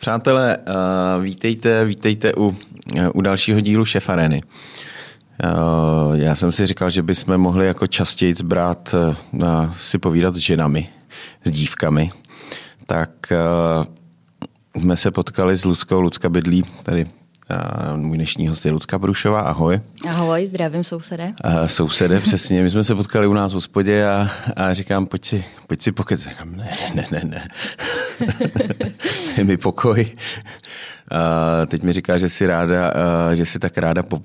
Přátelé, uh, vítejte, vítejte u, u dalšího dílu Šefareny. Uh, já jsem si říkal, že bychom mohli jako častěji zbrát uh, si povídat s ženami, s dívkami. Tak jsme se potkali s Luckou, Lucka bydlí tady můj dnešní host je Lucka Brušová, ahoj. Ahoj, zdravím sousede. Uh, sousede, přesně. My jsme se potkali u nás v hospodě a, a říkám, pojď si, pojď si pokec. Říkám, ne, ne, ne, ne. je mi pokoj. Uh, teď mi říká, že si ráda, že si tak ráda po,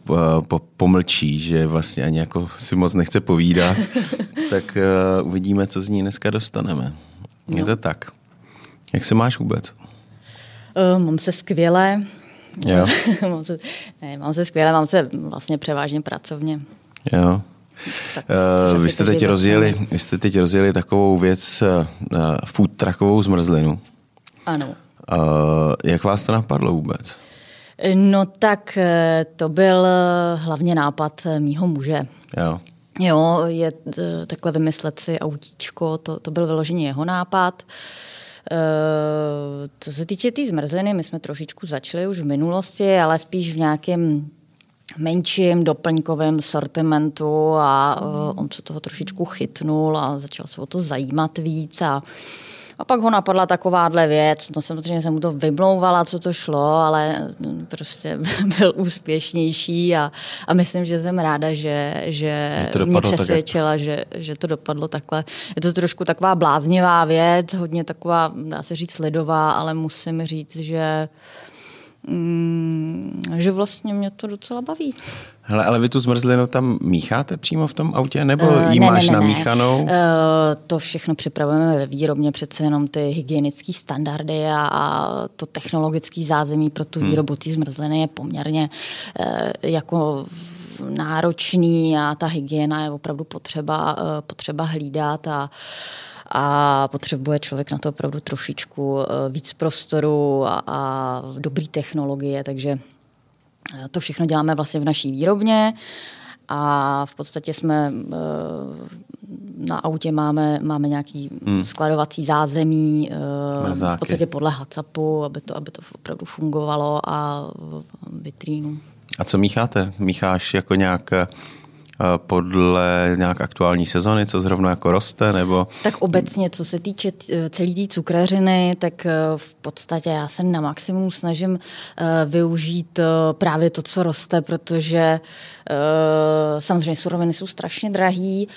po, pomlčí, že vlastně ani jako si moc nechce povídat. tak uh, uvidíme, co z ní dneska dostaneme. No. Je to tak. Jak se máš vůbec? Uh, mám se skvěle. Jo. mám, se, ne, mám se skvěle, mám se vlastně převážně pracovně. Jo. Tak, uh, vy, jste teď rozjeli, vy jste teď rozjeli takovou věc, uh, food truckovou zmrzlinu. Ano. Uh, jak vás to napadlo vůbec? No tak to byl hlavně nápad mýho muže. Jo. Jo, je takhle vymyslet si autíčko, to, to byl vyloženě jeho nápad. Uh, co se týče té tý zmrzliny, my jsme trošičku začali už v minulosti, ale spíš v nějakém menším doplňkovém sortimentu a uh, on se toho trošičku chytnul a začal se o to zajímat víc a a pak ho napadla takováhle věc, no samozřejmě jsem mu to vymlouvala, co to šlo, ale prostě byl úspěšnější a, a myslím, že jsem ráda, že, že mě přesvědčila, tak, že, že to dopadlo takhle. Je to trošku taková bláznivá věc, hodně taková, dá se říct, ledová, ale musím říct, že Mm, že vlastně mě to docela baví. Hele, ale vy tu zmrzlinu tam mícháte přímo v tom autě, nebo uh, ji ne, máš ne, ne, namíchanou? Ne. Uh, to všechno připravujeme ve výrobně, přece jenom ty hygienické standardy a, a to technologické zázemí pro tu hmm. výrobu té zmrzliny je poměrně uh, jako náročný a ta hygiena je opravdu potřeba, uh, potřeba hlídat a a potřebuje člověk na to opravdu trošičku eh, víc prostoru a, a dobrý technologie, takže eh, to všechno děláme vlastně v naší výrobně a v podstatě jsme eh, na autě máme, máme nějaký hmm. skladovací zázemí, Mrzáky. v podstatě podle HACCPu, aby to, aby to opravdu fungovalo a vitrínu. A co mícháte? Mícháš jako nějak podle nějak aktuální sezony, co zrovna jako roste, nebo... Tak obecně, co se týče celé té cukrařiny, tak e, v podstatě já se na maximum snažím využít právě to, co roste, protože samozřejmě suroviny jsou strašně drahý,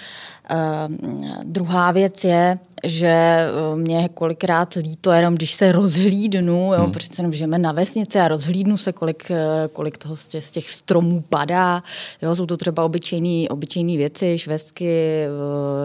druhá věc je, že eh, mě kolikrát líto jenom, když se rozhlídnu, jo, hmm. protože jenom žijeme na vesnici a rozhlídnu se, kolik, eh, kolik toho z těch, z těch stromů padá. Jo, jsou to třeba obyčejné obyčejný věci, švestky,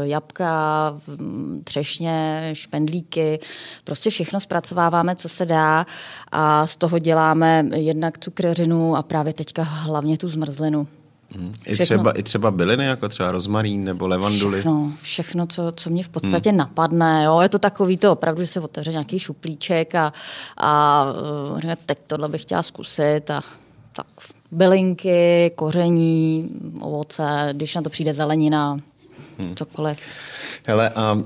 jabka, mm, třešně, špendlíky. Prostě všechno zpracováváme, co se dá a z toho děláme jednak cukreřinu a právě teďka hlavně tu zmrzlinu. Hmm. I, třeba, I třeba byliny, jako třeba rozmarín nebo levanduly? Všechno, všechno co, co mě v podstatě hmm. napadne. Jo? Je to takový to opravdu, že se otevře nějaký šuplíček a, a uh, teď tohle bych chtěla zkusit a tak bylinky, koření, ovoce, když na to přijde zelenina, hmm. cokoliv. Hele, a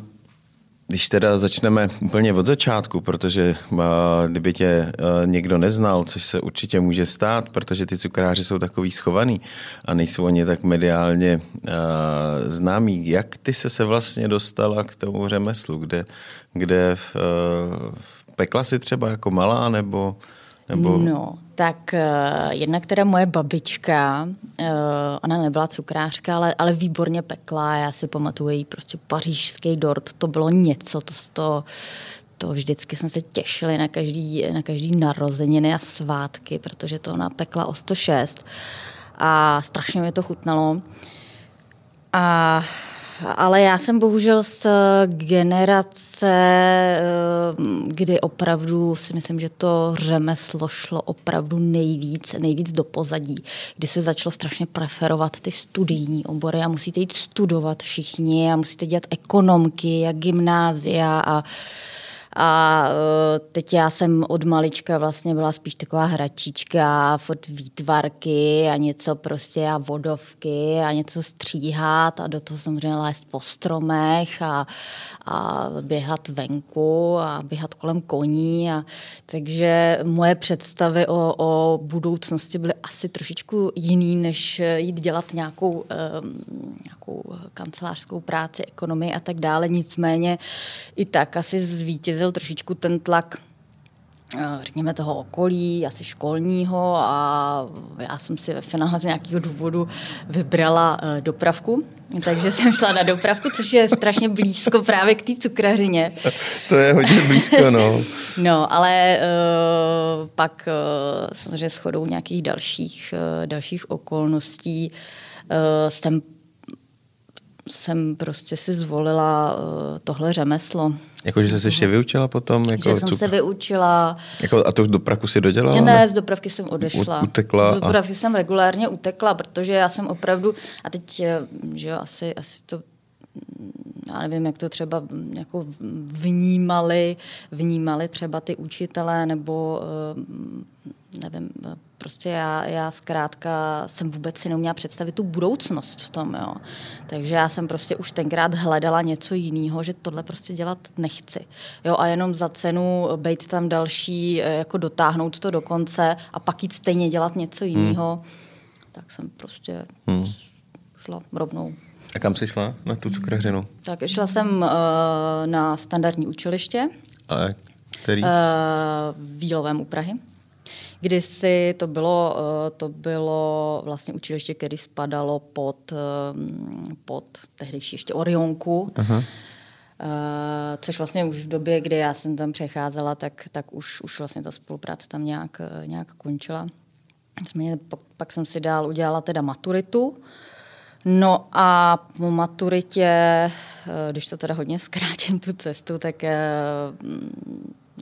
když teda začneme úplně od začátku, protože uh, kdyby tě uh, někdo neznal, což se určitě může stát, protože ty cukráři jsou takový schovaný a nejsou oni tak mediálně uh, známí. Jak ty se se vlastně dostala k tomu řemeslu? Kde, kde uh, pekla si třeba jako malá nebo... nebo... No, tak uh, jednak teda moje babička, uh, ona nebyla cukrářka, ale, ale výborně pekla. Já si pamatuju její prostě pařížský dort, to bylo něco, to, to, to vždycky jsme se těšili na každý, na každý narozeniny a svátky, protože to ona pekla o 106 a strašně mi to chutnalo. A ale já jsem bohužel z generace, eh, kdy opravdu si myslím, že to řemeslo šlo opravdu nejvíc, nejvíc do pozadí, kdy se začalo strašně preferovat ty studijní obory a musíte jít studovat všichni a musíte dělat ekonomky a gymnázia a A uh, teď já jsem od malička vlastně byla spíš taková hračička, fot výtvarky a něco prostě a vodovky a něco stříhat a do toho samozřejmě lézt po stromech a, a běhat venku a běhat kolem koní. A, takže moje představy o, o budoucnosti byly asi trošičku jiný, než jít dělat nějakou, um, nějakou kancelářskou práci, ekonomii a tak dále. Nicméně i tak asi zvítězil trošičku ten tlak Eh, řekněme, toho okolí, asi školního a já jsem si ve finále z nějakého důvodu vybrala eh, dopravku, takže jsem šla na dopravku, což je strašně blízko právě k té cukrařině. To je hodně blízko, no. no, ale uh, pak uh, samozřejmě shodou nějakých dalších, uh, dalších okolností uh, jsem jsem prostě si zvolila uh, tohle řemeslo. Jako, že jsi se ještě vyučila potom? Jako že jsem cuk... se vyučila. Jako, a tu dopravku si dodělala? Ne, z dopravky jsem odešla. U, utekla? Z dopravky a... jsem regulárně utekla, protože já jsem opravdu, a teď, eh, že jo, asi, asi to já nevím, jak to třeba jako vnímali, vnímali třeba ty učitelé nebo eh, nevím, prostě já, já zkrátka jsem vůbec si neuměla představit tu budoucnost v tom, jo. Takže já jsem prostě už tenkrát hledala něco jiného, že tohle prostě dělat nechci. Jo, a jenom za cenu být tam další, eh, jako dotáhnout to do konce a pak jít stejně dělat něco jiného, hmm. tak jsem prostě hmm. šla rovnou. A kam jsi šla na tu cukrařinu? Tak šla jsem uh, na standardní učiliště. A který? Uh, v Vílovém u Prahy. Kdysi to bylo, eh, to bylo vlastně učiliště, které spadalo pod, eh, pod tehdejší ještě Orionku. Aha. Uh, což vlastně už v době, kdy já jsem tam přecházela, tak, tak už, už vlastně ta spolupráce tam nějak, nějak končila. Nicméně pak, pak jsem si dál udělala teda maturitu. No a po maturitě, když to teda hodně zkrátím tu cestu, tak já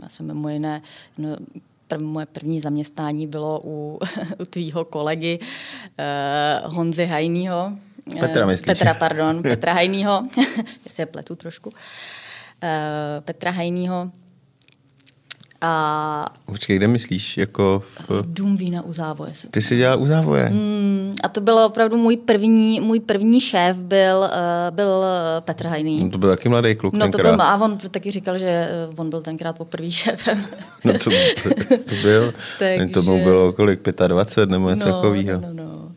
jsem mimo jiné no, prv, moje první zaměstnání bylo u, u tvýho kolegy uh, Honzy Hajnýho. Petra eh, myslíš? Petra, pardon, Petra Hajnýho. Já se pletu trošku. Uh, Petra Hajnýho, a... Počkej, kde myslíš? Jako v... Dům vína u závoje. Ty jsi dělal u závoje? Mm, a to byl opravdu můj první, můj první šéf byl, uh, byl Petr Hajný. No to byl taky mladý kluk no, tenkrát. To byl, a on taky říkal, že on byl tenkrát poprvý šéfem. no to, to, byl, Takže... to mu bylo kolik, 25 nebo něco no, takového. No, no, no.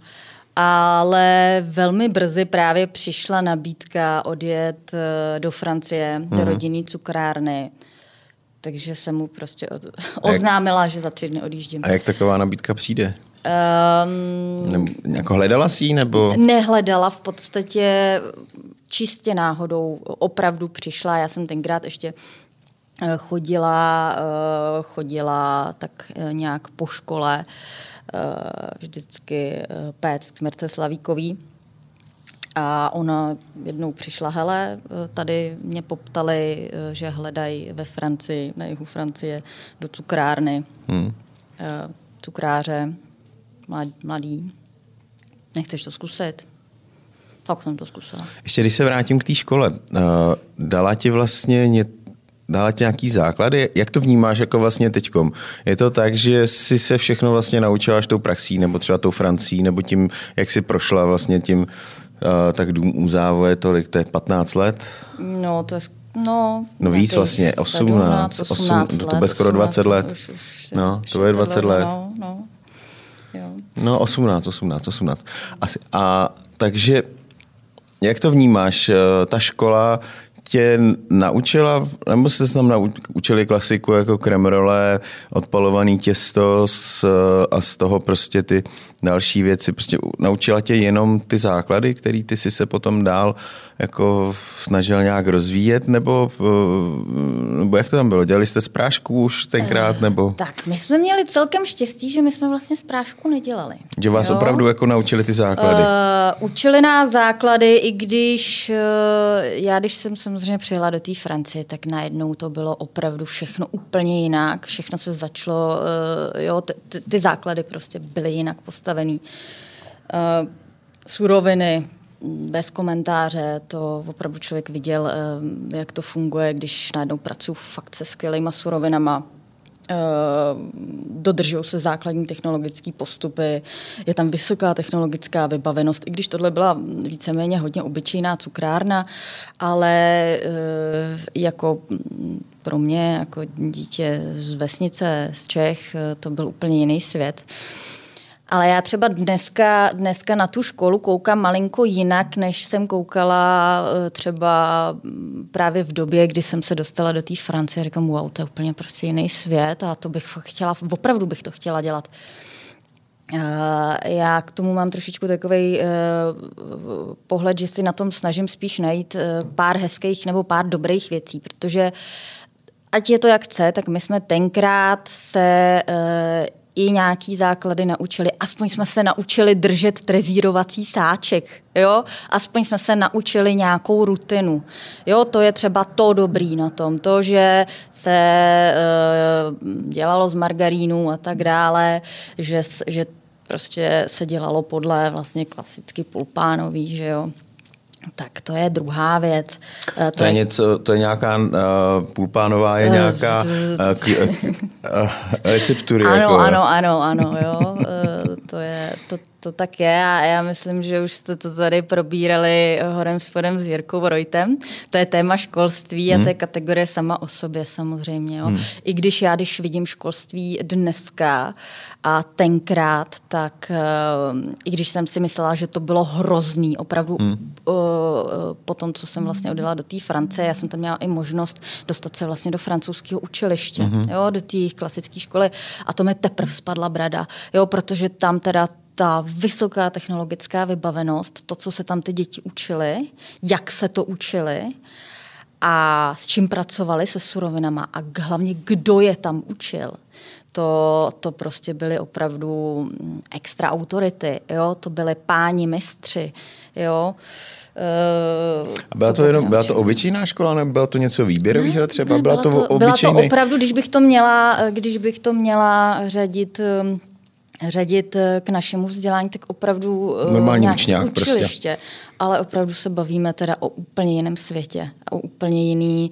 Ale velmi brzy právě přišla nabídka odjet eh, do Francie, do mm. rodinný cukrárny takže jsem mu prostě od, oznámila, jak, že za tři dny odjíždím. A jak taková nabídka přijde? Um, nebo, jako hledala si ji, nebo? Nehledala, v podstatě čistě náhodou opravdu přišla. Já jsem tenkrát ještě eh, chodila, eh, chodila tak eh, nějak po škole vždycky péct k Mirce Slavíkový a ona jednou přišla, hele, tady mě poptali, že hledají ve Francii, na jihu Francie, do cukrárny, hmm. Eh, cukráře, mladý. Nechceš to zkusit? Tak jsem to zkusila. Ještě když se vrátím k té škole, eh, dala ti vlastně ně, dala ti nějaký základy? Jak to vnímáš jako vlastně teďkom? Je to tak, že jsi se všechno vlastně naučila až tou praxí, nebo třeba tou Francií, nebo tím, jak jsi prošla vlastně tím tak dům u závoje tolik, to je 15 let? No, to je No, no víc vlastně, 18, 18, 18 8, let, to bude skoro 20 let. Už, už, no, to bude 20 let. No, no, jo. no 18, 18, 18. Asi. A takže, jak to vnímáš, eh, ta škola tě naučila, nebo jste se tam naučili klasiku jako kremrole, odpalovaný těsto z, a z toho prostě ty další věci. Prostě naučila tě jenom ty základy, které ty si se potom dál jako snažil nějak rozvíjet, nebo, nebo jak to tam bylo? Dělali jste z prášku už tenkrát, uh, nebo? Tak, my jsme měli celkem štěstí, že my jsme vlastně z prášku nedělali. Že vás jo? opravdu jako naučili ty základy? Uh, učili nás základy, i když uh, já, když jsem samozřejmě přijela do té Francie, tak najednou to bylo opravdu všechno úplně jinak. Všechno se začalo, uh, jo, ty, ty základy prostě byly jinak postavený. Uh, suroviny, bez komentáře, to opravdu člověk viděl, jak to funguje, když najednou pracuji fakt se skvělýma surovinama, dodržují se základní technologické postupy, je tam vysoká technologická vybavenost, i když tohle byla víceméně hodně obyčejná cukrárna, ale jako pro mě, jako dítě z vesnice, z Čech, to byl úplně jiný svět. Ale já třeba dneska, dneska na tu školu koukám malinko jinak, než jsem koukala eh, třeba právě v době, kdy jsem se dostala do té Francie. Říkám, wow, to je úplně prostě jiný svět a to bych chtěla, opravdu bych to chtěla dělat. Eh, já k tomu mám trošičku takový uh, pohled, že si na tom snažím spíš najít pár hezkých nebo pár dobrých věcí, protože ať je to jak chce, tak my jsme tenkrát se i nějaký základy naučili. Aspoň jsme se naučili držet trezírovací sáček, jo? Aspoň jsme se naučili nějakou rutinu. Jo, to je třeba to dobrý na tom. To, že se e, dělalo z margarínu a tak dále, že, že prostě se dělalo podle vlastně klasicky pulpánový, že jo. Tak to je druhá věc. To, to je, je něco, to je nějaká uh, půlpánová, je nějaká uh, k, uh, uh, receptury. Ano, jako, ano, ano, ano, jo. Uh, to je, to, to tak je a já myslím, že už jste to tady probírali horem spodem s Jirkou Rojtem. To je téma školství hmm. a to je kategorie sama o sobě samozřejmě. Jo. Hmm. I když já, když vidím školství dneska a tenkrát, tak uh, i když jsem si myslela, že to bylo hrozný, opravdu hmm. uh, po tom, co jsem vlastně odjela do té Francie, já jsem tam měla i možnost dostat se vlastně do francouzského učiliště, hmm. jo, do té klasické školy a to mi teprve spadla brada, jo, protože tam teda ta vysoká technologická vybavenost, to, co se tam ty děti učili, jak se to učili a s čím pracovali se surovinama a hlavně kdo je tam učil, to, to prostě byly opravdu extra autority, jo? to byly páni mistři. Jo? A byla to, to jenom, byla to obyčejná škola, nebo bylo to něco výběrového třeba? Ne, byla, byla, to, obyčejný... byla to opravdu, když bych to měla, když bych to měla řadit řadit eh, k našemu vzdělání, tak opravdu eh, Normální učňák prostě. učiliště. Prostě. Ale opravdu se bavíme teda o úplně jiném světě, o úplně jiný...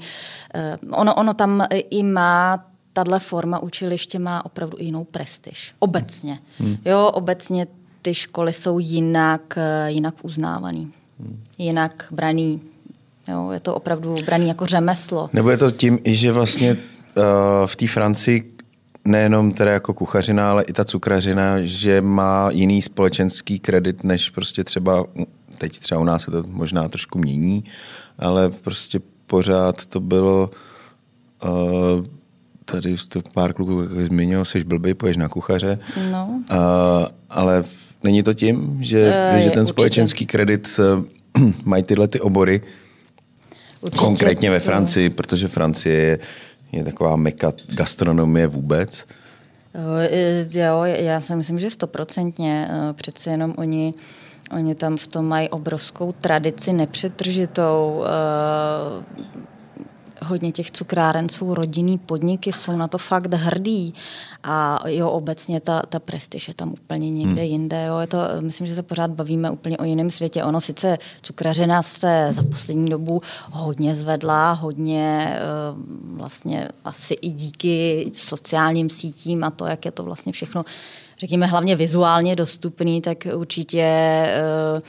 Uh, ono, ono tam i má tahle forma učiliště má opravdu jinou prestiž. Obecně. Hmm. Jo, obecně ty školy jsou jinak, jinak uznávaný. Hmm. Jinak braný. Jo, je to opravdu braný jako řemeslo. Nebo je to tím, že vlastně uh, v té Francii nejenom teda jako kuchařina, ale i ta cukrařina, že má jiný společenský kredit, než prostě třeba, teď třeba u nás se to možná trošku mění, ale prostě pořád to bylo uh, tady to pár kluků zmínil, jsi blbý, poješ na kuchaře, no. uh, ale není to tím, že, uh, že ten je, společenský určitě. kredit uh, mají tyhle ty obory, Určitě Konkrétně ve Francii, protože Francie je je taková meka gastronomie vůbec? Eh, jo, já si myslím, že stoprocentně. Eh, přece jenom oni, oni tam v tom mají obrovskou tradici nepřetržitou. Eh, hodně těch cukráren jsou rodinný podniky, jsou na to fakt hrdí a jo, obecně ta, ta prestiž je tam úplně někde hmm. jinde. Jo. Je to, myslím, že se pořád bavíme úplně o jiném světě. Ono sice cukrařina se za poslední dobu hodně zvedla, hodně eh, vlastně asi i díky sociálním sítím a to, jak je to vlastně všechno, řekněme, hlavně vizuálně dostupný, tak určitě uh,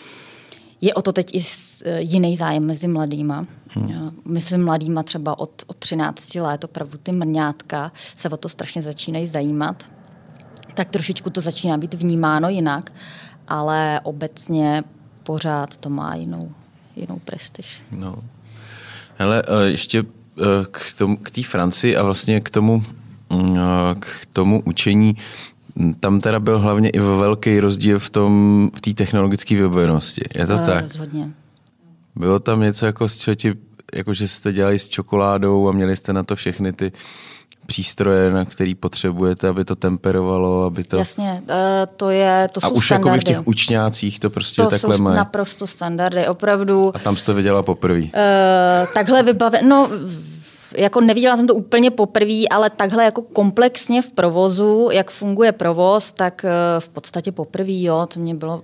je o to teď i e, jiný zájem mezi mladýma. Hmm. Myslím mladýma třeba od, od 13 let, opravdu ty mrňátka se o to strašně začínají zajímat. Tak trošičku to začíná být vnímáno jinak, ale obecně pořád to má jinou, jinou prestiž. No. Hele, e, ještě e, k, tomu, k té Francii a vlastně k tomu, mm, k tomu učení tam teda byl hlavně i velký rozdíl v tom, v té technologické vybavenosti. Je to uh, tak? Rozhodně. Bylo tam něco jako, z ti, jako že jste dělali s čokoládou a měli jste na to všechny ty přístroje, na který potřebujete, aby to temperovalo, aby to... Jasně, uh, to je, to A jsou už standardy. jako v těch učňácích to prostě to takhle mají. naprosto standardy, opravdu. A tam jste to viděla poprvé. Uh, takhle vybavené, no jako neviděla jsem to úplně poprvé, ale takhle jako komplexně v provozu, jak funguje provoz, tak eh, v podstatě poprvé, jo, to mě bylo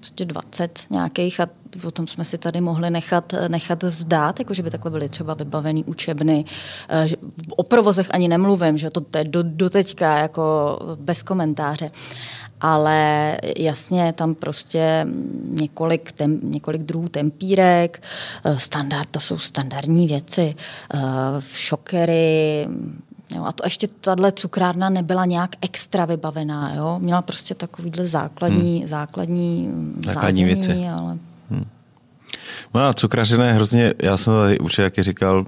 prostě 20 nějakých a o tom jsme si tady mohli nechat, nechat zdát, jako že by takhle byly třeba vybavený učebny. Eh, o provozech ani nemluvím, že to je do, do teďka jako bez komentáře ale jasně tam prostě několik, tem, několik druhů tempírek, eh, standard, to jsou standardní věci, eh, šokery, Jo, a to ještě tahle cukrárna nebyla nějak extra vybavená, jo? měla prostě takovýhle základní, hmm. základní, základní zázemí, věci. Ale... Hmm. No cukrařina je hrozně, já jsem tady už jak říkal,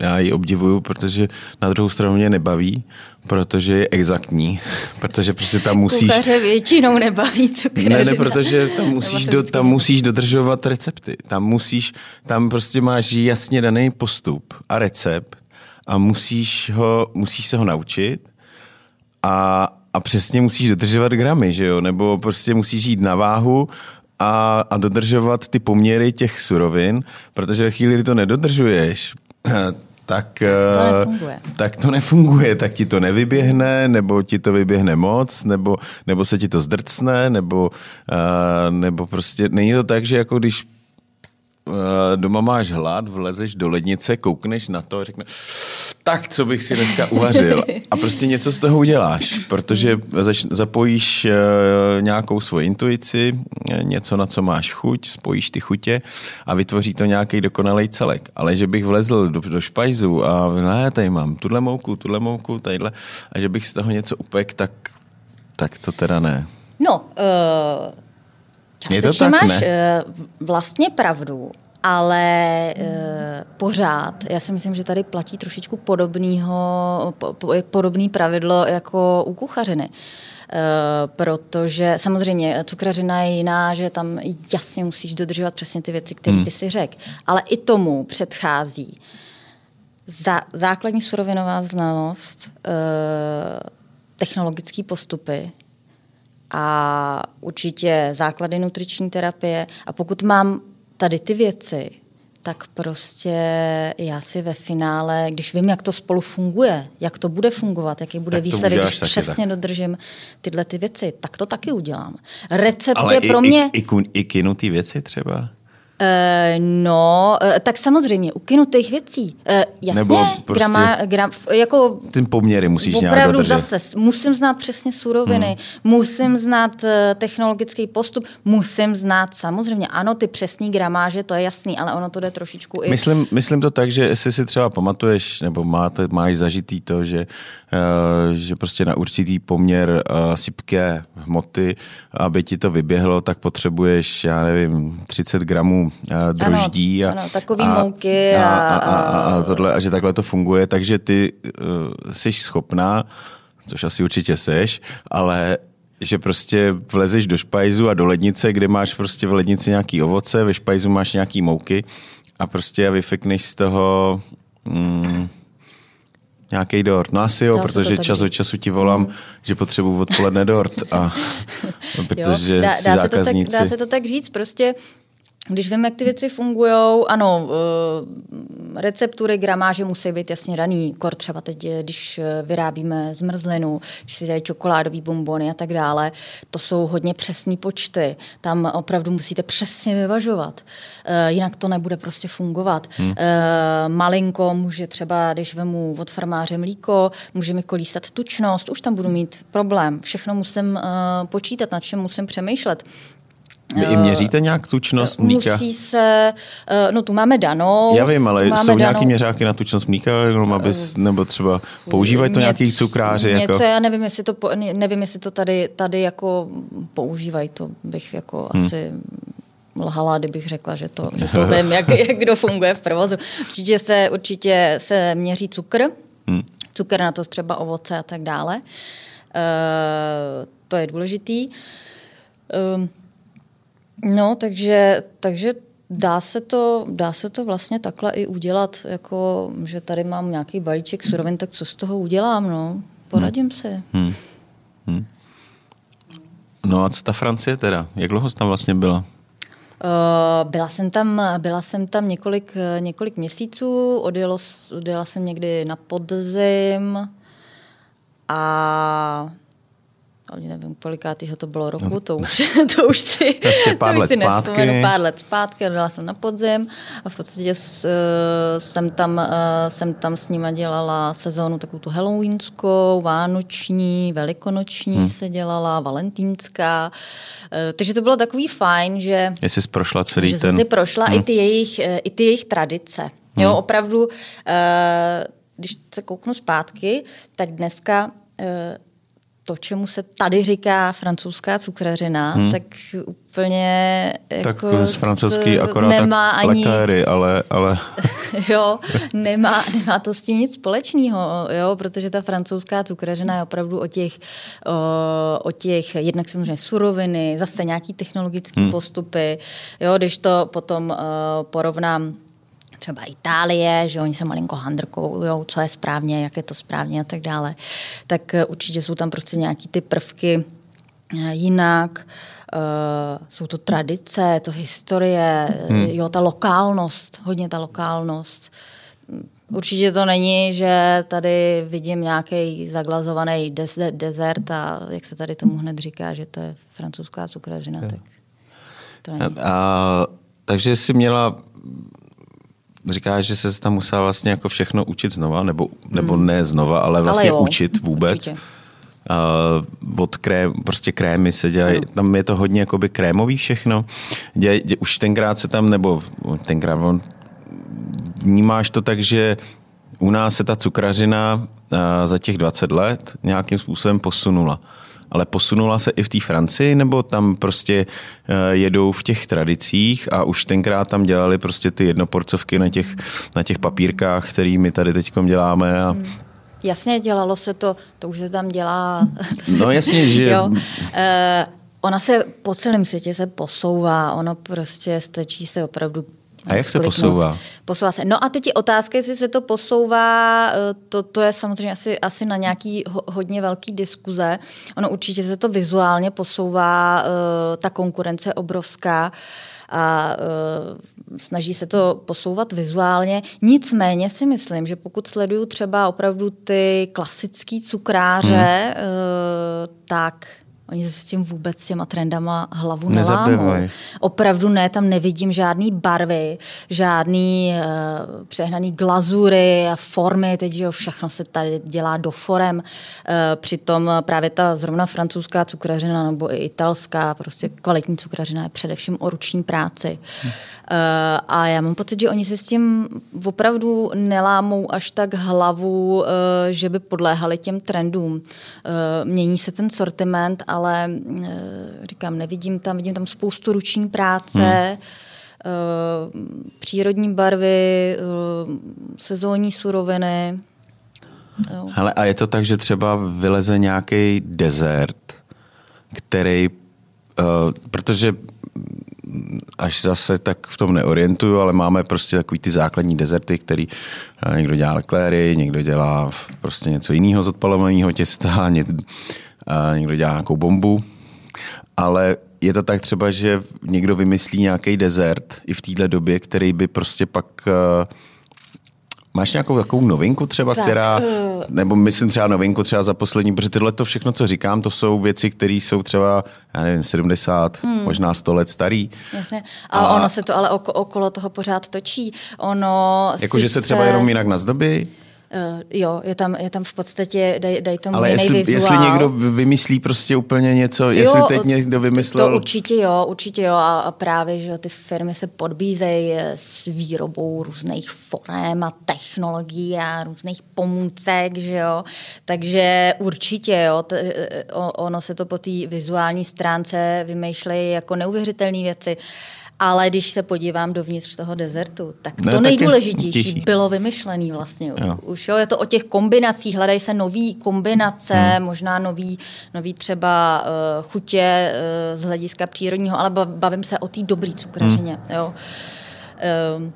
já ji obdivuju, protože na druhou stranu mě nebaví, protože je exaktní, protože prostě tam musíš... Kuchaře většinou nebaví cukrařina. Ne, ne, protože tam musíš, do, tam musíš dodržovat recepty. Tam musíš, tam prostě máš jasně daný postup a recept a musíš, ho, musíš se ho naučit a, a přesně musíš dodržovat gramy, že jo? Nebo prostě musíš jít na váhu a, a dodržovat ty poměry těch surovin, protože ve chvíli, kdy to nedodržuješ, tak to eh, nefunguje. tak to nefunguje, tak ti to nevyběhne, nebo ti to vyběhne moc, nebo, nebo se ti to zdrcne, nebo, uh, nebo prostě není to tak, že jako když Eh, doma máš hlad, vlezeš do lednice, koukneš na to a řekne, tak co bych si dneska uvařil. A prostě něco z toho uděláš, protože zapojíš eh, nějakou svoji intuici, eh, něco, na co máš chuť, spojíš ty chutě a vytvoří to nějaký dokonalý celek. Ale že bych vlezl do, do špajzu a ne, tady mám tuhle mouku, tuhle mouku, tadyhle, a že bych z toho něco upek, tak, tak to teda ne. No, uh Částečně je to tak, máš ne? Uh, vlastně pravdu, ale uh, pořád, já si myslím, že tady platí trošičku podobného, po, po, podobný pravidlo jako u kuchařiny. Uh, protože samozřejmě cukrařina je jiná, že tam jasně musíš dodržovat přesně ty věci, které hmm. ty si řekl. Ale i tomu předchází zá, základní surovinová znalost, uh, technologické postupy, a určitě základy nutriční terapie. A pokud mám tady ty věci, tak prostě já si ve finále, když vím, jak to spolu funguje, jak to bude fungovat, jaký bude výsledek, když přesně tak. dodržím tyhle ty věci, tak to taky udělám. Recept Ale je i, pro mě... I, i, i kinutý věci třeba? Uh, no, uh, tak samozřejmě, u kinutých věcí. Uh, jasně, Nebo prostě grama, gram, jako... Ten poměry musíš nějak dodržet. zase, musím znát přesně suroviny, hmm. musím znát uh, technologický postup, musím znát samozřejmě, ano, ty přesní gramáže, to je jasný, ale ono to jde trošičku i... Myslím, myslím to tak, že jestli si třeba pamatuješ, nebo máte, máš zažitý to, že, uh, že prostě na určitý poměr uh, sypké hmoty, aby ti to vyběhlo, tak potřebuješ, já nevím, 30 gramů uh, droždí. Ano, a, ano, takový a, mouky. A, a, a, a, a, tohle, a že takhle to funguje, takže ty uh, jsi schopná, což asi určitě seš, ale že prostě vlezeš do špajzu a do lednice, kde máš prostě v lednici nějaký ovoce, ve špajzu máš nějaký mouky a prostě vyfikneš z toho mm, nějaký dort. No asi jo, Dá protože čas od času ti volám, mm. že potřebuji odpoledne dort. A, protože jo, dá, dá, zákazníci... se to tak, dá se to tak říct, prostě když vím, jak ty věci fungují, ano, eh, receptury, gramáže musí být jasně daný. Kor třeba teď, když eh, vyrábíme zmrzlinu, když si dají čokoládový bombony a tak dále, to jsou hodně přesné počty. Tam opravdu musíte přesně vyvažovat. Eh, jinak to nebude prostě fungovat. Hmm. Malinko může třeba, když vemu od farmáře mlíko, může mi kolísat tučnost, už tam budu mít problém. Všechno musím počítat, nad čem musím přemýšlet. Vy i měříte nějak tučnost mlíka? Musí se, eh, no tu máme danou. Já vím, ale jsou danou. nějaký měřáky na tučnost mlíka, abys, nebo třeba používají to nějaký cukráři? Něco, jako? já nevím, jestli to, nevím, jestli to tady, tady jako používají, to bych jako hmm. asi lhala, kdybych řekla, že to, že to vím, jak, jak kdo funguje v provozu. Určitě se, určitě se měří cukr, hmm. cukr na to třeba ovoce a tak dále. Uh, to je důležitý. Uh, No, takže, takže dá se, to, dá se to vlastně takhle i udělat, jako, že tady mám nějaký balíček surovin, tak co z toho udělám, no? Poradím hmm. si. Hmm. Hmm. No a co ta Francie teda? Jak dlouho jsi tam vlastně byla? Uh, byla jsem tam, byla jsem tam několik, několik měsíců, odjelo, odjela jsem někdy na podzim a ale nevím, kolikátýho to bylo roku, no. to už, to už si, prostě pár to let zpátky. pár let zpátky, dala jsem na podzim a v podstatě s, uh, jsem, tam, uh, jsem tam s nima dělala sezónu takovou tu halloweenskou, vánoční, velikonoční hmm. se dělala, valentínská, uh, takže to bylo takový fajn, že... Jestli jsi prošla celý že ten... Že prošla hmm. i, ty jejich, i ty jejich tradice. Hmm. Jo, opravdu, když se kouknu zpátky, tak dneska to, čemu se tady říká francouzská cukrařina, hmm. tak úplně tak jako z francouzský akorát nemá tak ani, lekáry, ale... ale... jo, nemá, nemá to s tím nic společného, jo, protože ta francouzská cukrařina je opravdu o těch, o, o těch jednak samozřejmě suroviny, zase nějaký technologické hmm. postupy, jo, když to potom uh, porovnám třeba Itálie, že oni se malinko handrkují, co je správně, jak je to správně a tak dále, tak eh, určitě jsou tam prostě nějaký ty prvky eh, jinak. Uh, jsou to tradice, je to historie, hmm. jo, ta lokálnost, hodně ta lokálnost. Určitě to není, že tady vidím nějaký zaglazovaný desert a jak se tady tomu hned říká, že to je francouzská cukrařina. Tak to není. A, takže jsi měla říkáš, že se tam musela vlastně jako všechno učit znova, nebo, nebo hmm. ne znova, ale vlastně ale jo, učit vůbec. Uh, od krém, prostě krémy se dělají, no. tam je to hodně jakoby krémový všechno. Dě, dě, už tenkrát se tam, nebo tenkrát on, vnímáš to tak, že u nás se ta cukrařina uh, za těch 20 let nějakým způsobem posunula ale posunula se i v té Francii, nebo tam prostě eh, jedou v těch tradicích a už tenkrát tam dělali prostě ty jednoporcovky na těch, na těch papírkách, který my tady teď děláme a, hmm. Jasně, dělalo se to, to už se tam dělá. No jasně, že... jo. E, ona se po celém světě se posouvá, ono prostě stačí se opravdu a jak se posouvá? Posouvá se. No a teď je otázka, jestli se to posouvá, eh, to, to je samozřejmě asi, asi na nějaký ho, hodně velký diskuze. Ono určitě se to vizuálně posouvá, eh, ta konkurence je obrovská a uh, snaží se to posouvat vizuálně. Nicméně si myslím, že pokud sleduju třeba opravdu ty klasický cukráře, hmm. tak Oni se s tím vůbec s těma trendama hlavu nelámou. Opravdu ne, tam nevidím žádný barvy, žádný uh, přehnaný glazury a formy, teď jo, všechno se tady dělá do forem. Uh, přitom právě ta zrovna francouzská cukrařina nebo i italská, prostě kvalitní cukrařina je především o ruční práci. Hmm. Uh, a já mám pocit, že oni se s tím opravdu nelámou až tak hlavu, uh, že by podléhali těm trendům. Uh, mění se ten sortiment, ale říkám, nevidím tam, vidím tam spoustu ruční práce, hmm. přírodní barvy, sezónní suroviny. Hele, a je to tak, že třeba vyleze nějaký desert, který, uh, protože až zase tak v tom neorientuju, ale máme prostě takový ty základní dezerty, který eh, někdo dělá lekléry, někdo dělá prostě něco jiného z odpalovaného těsta, někdo dělá nějakou bombu, ale je to tak třeba, že někdo vymyslí nějaký dezert i v téhle době, který by prostě pak uh, Máš nějakou takovou novinku třeba, tak, která, uh... nebo myslím třeba novinku třeba za poslední, protože tyhle to všechno, co říkám, to jsou věci, které jsou třeba, já nevím, 70, hmm. možná 100 let starý. Jasně. A, a ono se to ale okolo toho pořád točí. Ono Jakože se třeba jenom jinak nazdobí? Uh, jo, je tam, je tam v podstatě, daj, daj tomu Ale jestli, vizuál. jestli někdo vymyslí prostě úplně něco, jo, jestli teď někdo vymyslel... To, to určitě jo, určitě jo a, a právě, že ty firmy se podbízejí s výrobou různých forem a technologií a různých pomůcek, že jo, takže určitě jo, t, ono se to po té vizuální stránce vymýšlejí jako neuvěřitelné věci. Ale když se podívám dovnitř toho dezertu, tak ne, to nejdůležitější bylo vymyšlený vlastně. Jo. Už jo, je to o těch kombinacích, hledají se nové kombinace, hmm. možná nový, nový třeba uh, chutě uh, z hlediska přírodního, ale bavím se o té dobré cukrařině. Hmm. Jo. Uh,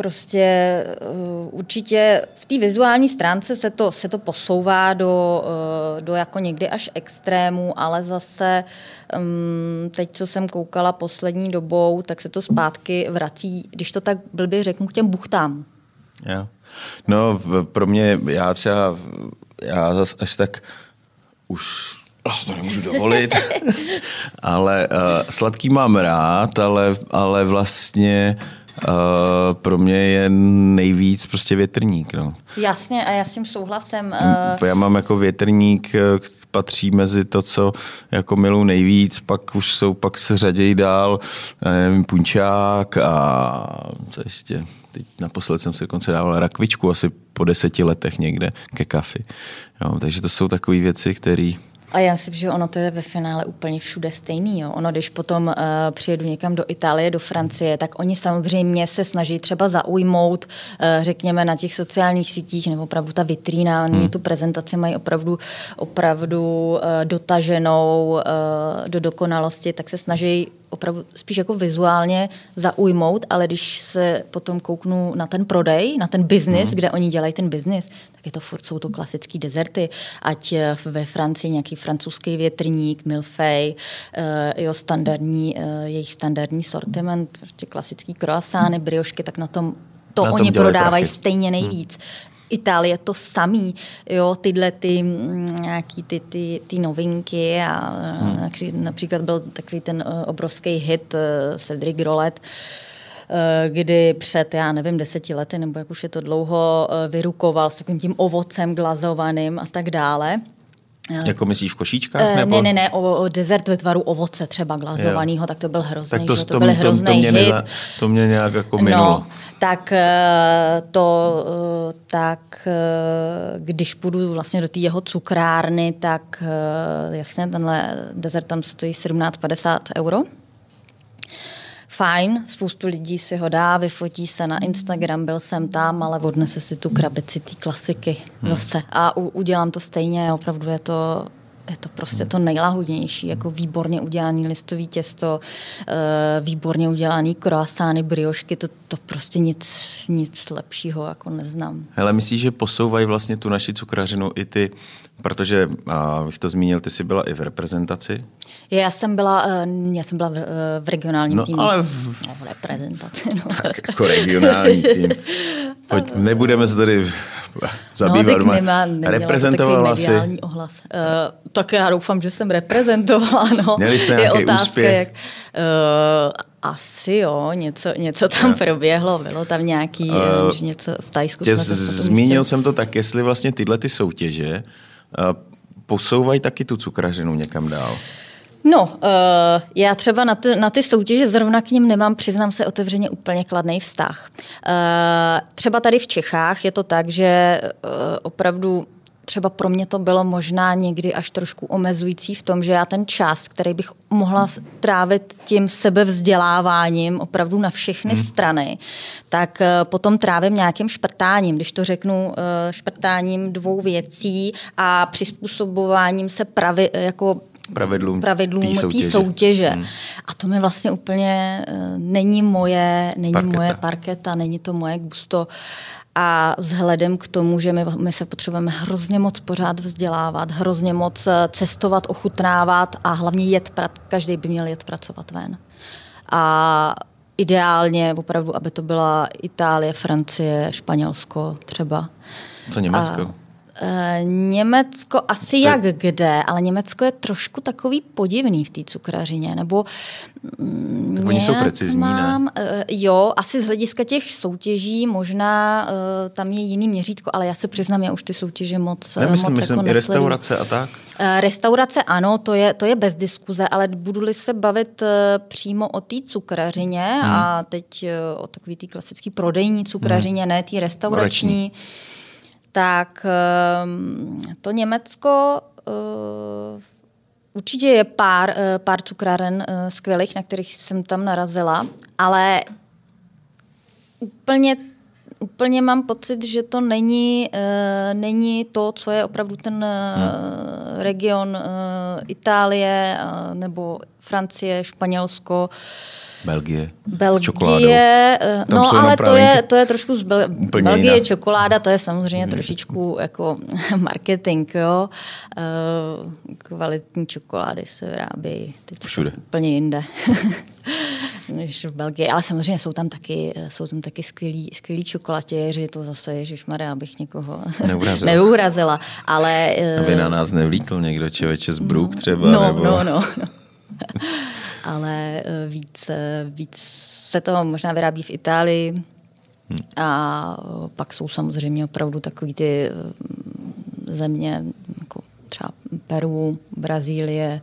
prostě uh, určitě v té vizuální stránce se to, se to posouvá do, uh, do jako někdy až extrému, ale zase um, teď, co jsem koukala poslední dobou, tak se to zpátky vrací, když to tak blbě řeknu, k těm buchtám. Jo. No, pro mě, já třeba, já zase až tak už já si to nemůžu dovolit. ale uh, sladký mám rád, ale, ale vlastně uh, pro mě je nejvíc prostě větrník. No. Jasně a já s tím souhlasem. Uh... Já mám jako větrník, patří mezi to, co jako milu nejvíc, pak už jsou, pak se řadějí dál, nevím, punčák a co ještě teď naposled jsem si dokonce dával rakvičku asi po deseti letech někde ke kafi. Jo, takže to jsou takové věci, které a já myslím, že ono to je ve finále úplně všude stejný. Jo. Ono, když potom uh, přijedu někam do Itálie, do Francie, tak oni samozřejmě se snaží třeba zaujmout, uh, řekněme, na těch sociálních sítích, nebo opravdu ta vitrína, hmm. oni tu prezentaci mají opravdu, opravdu uh, dotaženou uh, do dokonalosti, tak se snaží opravdu spíš jako vizuálně zaujmout, ale když se potom kouknu na ten prodej, na ten biznis, hmm. kde oni dělají ten biznis, tak je to furt, jsou to klasické dezerty, ať ve Francii nějaký francouzský větrník, milfej, uh, jo, standardní, uh, jejich standardní sortiment, prostě klasický croissány, briošky, tak na tom to na oni prodávají prachy. stejně hmm. nejvíc. Hmm. Itálie to samý, jo, tyhle ty mm, nějaký ty, ty, ty novinky a hmm. například byl takový ten eh, obrovský hit eh, Cedric Rollet, eh, kdy před, já nevím, deseti lety, nebo jak už je to dlouho, vyrukoval s takovým tím ovocem glazovaným a tak dále. Jako myslíš v košíčkách? Nebo? Ne, ne, ne, o, o desert ve tvaru ovoce třeba glazovaného, tak to byl hrozný. Tak to, že? to, to, to, to, mě neza, to mě nějak jako minulo. No, tak eh, to, eh, tak eh, když půjdu vlastně do té jeho cukrárny, tak jasně tenhle desert tam stojí 17,50 euro. Fajn, spoustu lidí si ho dá, vyfotí se na Instagram, byl jsem tam, ale odnese si tu krabici té klasiky hmm. zase. A u, udělám to stejně, opravdu je to je to prostě to nejlahodnější, jako výborně udělaný listový těsto, eh, výborně udělaný croissány, briošky, to, to prostě nic, nic lepšího jako neznám. Hele, myslíš, že posouvají vlastně tu naši cukrařinu i ty, protože, a bych to zmínil, ty jsi byla i v reprezentaci? Já jsem byla, eh, já jsem byla v, eh, v regionálním no, týmu. ale v... No, v reprezentaci. No. Tak jako regionální tým. Pojď, nebudeme se tady zabývat. No, nemá, reprezentovala si. ohlas. Uh, tak já doufám, že jsem reprezentovala. No. Měli jste nějaký je otázka, úspěch? Jak, uh, asi jo, něco, něco tam no. proběhlo, bylo tam nějaký, uh, něco v Tajsku. Tě zmínil jsem to tak, jestli vlastně tyhle ty soutěže uh, posouvají taky tu cukrařinu někam dál. No, uh, já třeba na ty, na ty soutěže zrovna k ním nemám, přiznám se otevřeně, úplně kladný vztah. Uh, třeba tady v Čechách je to tak, že uh, opravdu třeba pro mě to bylo možná někdy až trošku omezující v tom, že já ten čas, který bych mohla trávit tím sebevzděláváním opravdu na všechny hmm. strany, tak potom trávím nějakým šprtáním, když to řeknu šprtáním dvou věcí a přizpůsobováním se pravi, jako pravidlům, pravidlům té soutěže. soutěže. Hmm. A to mi vlastně úplně uh, není moje, není parketa. moje parketa, není to moje gusto. A vzhledem k tomu, že my, my se potřebujeme hrozně moc pořád vzdělávat, hrozně moc eh, cestovat, ochutnávat a hlavně jet, každý by měl jet pracovat ven. A ideálně opravdu, aby to byla Itálie, Francie, Španělsko třeba. Co Německo? A, Německo asi to... jak kde, ale Německo je trošku takový podivný v té cukrařině, nebo mm, tak oni jsou precizní, mám, ne? Uh, jo, asi z hlediska těch soutěží možná uh, tam je jiný měřítko, ale já se přiznám, já už ty soutěže moc Nemyslím, moc myslím jako i restaurace a tak? Restaurace ano, to je, to je bez diskuze, ale budu-li se bavit přímo o té cukrařině hmm. a teď o takový té klasické prodejní cukrařině, hmm. ne té restaurační, Roční tak ehm, to Německo eh, určitě je pár, eh, pár cukráren eh, skvělých, na kterých jsem tam narazila, ale úplně úplně mám pocit, že to není, není to, co je opravdu ten region Itálie nebo Francie, Španělsko, Belgie. Belgie, eh, no ale to je, to je trošku z Bel- Belgie, jiná. čokoláda, to je samozřejmě hmm. trošičku jako marketing, jo. Uh, kvalitní čokolády se vyrábějí Všude. úplně jinde. než v Belgii. Ale samozřejmě jsou tam taky, jsou tam taky skvělí, skvělí čokolatěři, to zase Ježišmarja, abych někoho neurazila. neurazila. Ale, Aby na nás nevlíkl někdo člověče z Brook třeba. No, nebo... no, no. no. ale víc, víc se to možná vyrábí v Itálii. A pak jsou samozřejmě opravdu takový ty země, jako třeba Peru, Brazílie,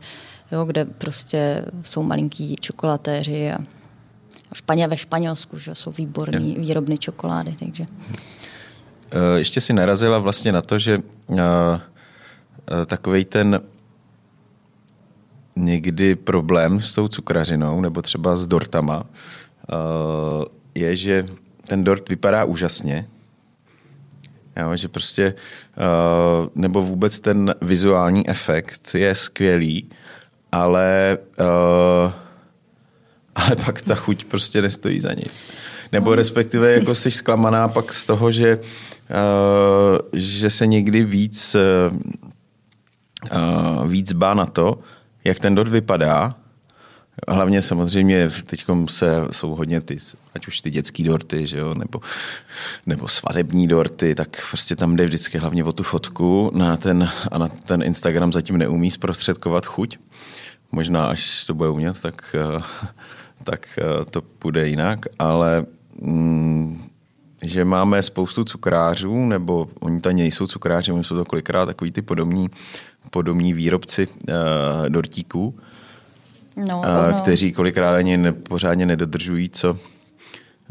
jo, kde prostě jsou malinký čokolatéři a Španě ve Španělsku, že jsou výborný jo. výrobny čokolády, takže. Eh, ještě si narazila vlastně na to, že uh, takový ten někdy problém s tou cukrařinou nebo třeba s dortama je, že ten dort vypadá úžasně, Jo, že prostě, uh, nebo vůbec ten vizuální efekt je skvělý, ale, uh, ale pak ta chuť prostě nestojí za nic. Nebo respektive jako jsi zklamaná pak z toho, že, že se někdy víc, víc bá na to, jak ten dort vypadá, Hlavně samozřejmě teď se, jsou hodně ty, ať už ty dětský dorty, že jo, nebo, nebo svadební dorty, tak prostě tam jde vždycky hlavně o tu fotku. Na ten, a na ten Instagram zatím neumí zprostředkovat chuť. Možná až to bude umět, tak, eh, tak eh, to bude jinak, ale mm, že máme spoustu cukrářů, nebo oni to nejsou cukráři, oni jsou to kolikrát takový ty podobní, podobní výrobci uh, dortíků, no, a, kteří kolikrát ani ne, pořádně nedodržují, co,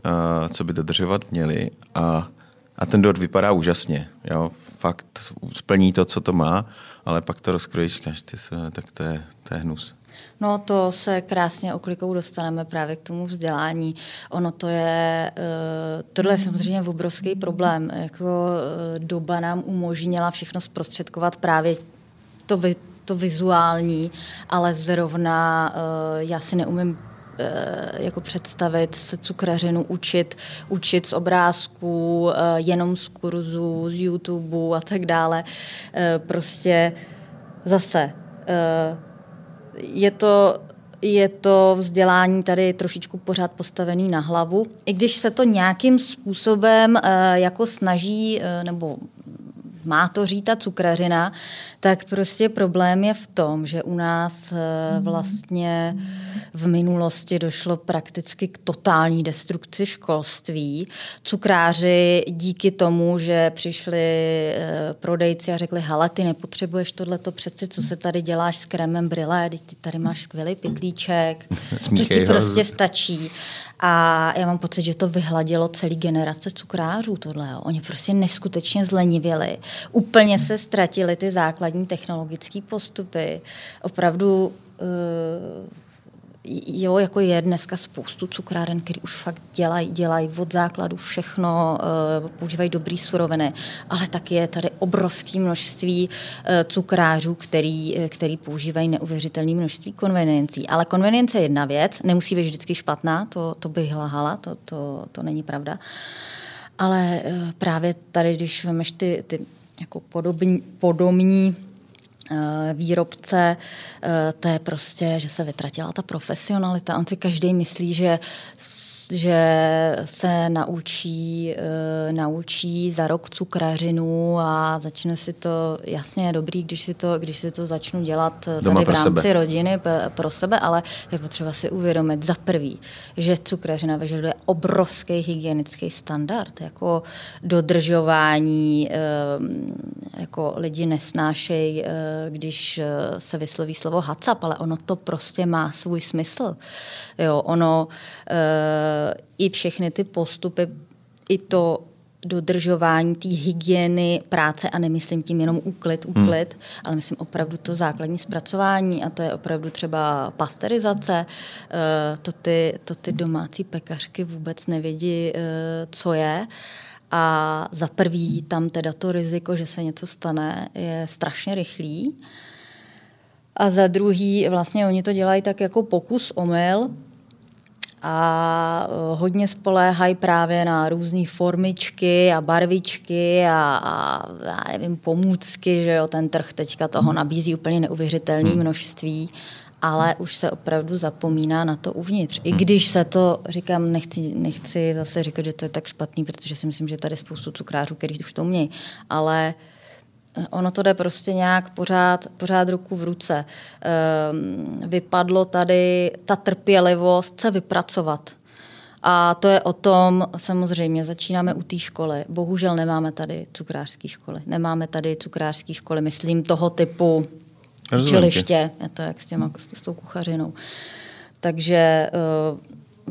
a, co by dodržovat měli. A, a ten dort vypadá úžasně. Jo? Fakt splní to, co to má, ale pak to rozkrojíš, říkáš, ty se, tak to je, to je hnus. No to se krásně oklikou dostaneme právě k tomu vzdělání. Ono to je, uh, tohle je samozřejmě obrovský problém. Jako uh, doba nám umožnila všechno zprostředkovat právě to, vy, to vizuální, ale zrovna uh, já si neumím eh, jako představit se cukrařinu učit, učit z obrázků, eh, jenom z kurzu, z YouTube a tak dále. Prostě zase je to je to vzdělání tady trošičku pořád postavený na hlavu. I když se to nějakým způsobem jako snaží, nebo má to říta cukrařina, tak prostě problém je v tom, že u nás eh, vlastně v minulosti došlo prakticky k totální destrukci školství. Cukráři díky tomu, že přišli eh, prodejci a řekli, hele, ty nepotřebuješ tohleto přeci, co se tady děláš s krémem brille, ty tady máš skvělý pitlíček, to ti prostě stačí. A já mám pocit, že to vyhladilo celý generace cukrářů tohle. Jo. Oni prostě neskutečně zlenivěli. Úplně se ztratili ty základní technologické postupy. Opravdu uh, jo, jako je dneska spoustu cukráren, který už fakt dělají, dělají od základu všechno, uh, používají dobrý suroviny, ale taky je tady obrovské množství uh, cukrářů, který, který používají neuvěřitelné množství konveniencí. Ale konvenience je jedna věc, nemusí být vždycky špatná, to, to bych hlahala, to, to, to není pravda. Ale právě tady, když vemeš ty, ty jako podobní, podobní Eh, výrobce, eh, to je prostě, že se vytratila ta profesionalita. On si každý myslí, že že se naučí, uh, naučí za rok cukrařinu a začne si to, jasně je dobrý, když si to, když si to začnu dělat eh, tady v rámci sebe. rodiny pro sebe, ale je potřeba si uvědomit za prvý, že cukrařina vyžaduje obrovský hygienický standard, jako dodržování, uh, jako lidi nesnášejí, když se vysloví slovo hacap, ale ono to prostě má svůj smysl. Jo, ono i všechny ty postupy, i to dodržování té hygieny práce a nemyslím tím jenom úklid, hmm. úklid, hmm. ale myslím opravdu to základní zpracování a to je opravdu třeba pasterizace. Eh, to ty, to ty domácí pekařky vůbec nevědí, eh, co je. A za prvý tam teda to riziko, že se něco stane, je strašně rychlý. A za druhý vlastně oni to dělají tak jako pokus omyl, a eh, hodně spoléhají právě na různé formičky a barvičky a, a já nevím, pomůcky, že jo, ten trh teďka toho hmm. nabízí úplně neuvěřitelné hmm. množství ale už se opravdu zapomíná na to uvnitř. I když se to, říkám, nechci, nechci zase říkat, že to je tak špatný, protože si myslím, že tady je spoustu cukrářů, kteří už to umějí, ale ono to jde prostě nějak pořád, pořád ruku v ruce. Ehm, vypadlo tady ta trpělivost se vypracovat. A to je o tom, samozřejmě, začínáme u té školy. Bohužel nemáme tady cukrářské školy. Nemáme tady cukrářské školy, myslím, toho typu učiliště. Je to jak s, těma, s tou kuchařinou. Takže uh,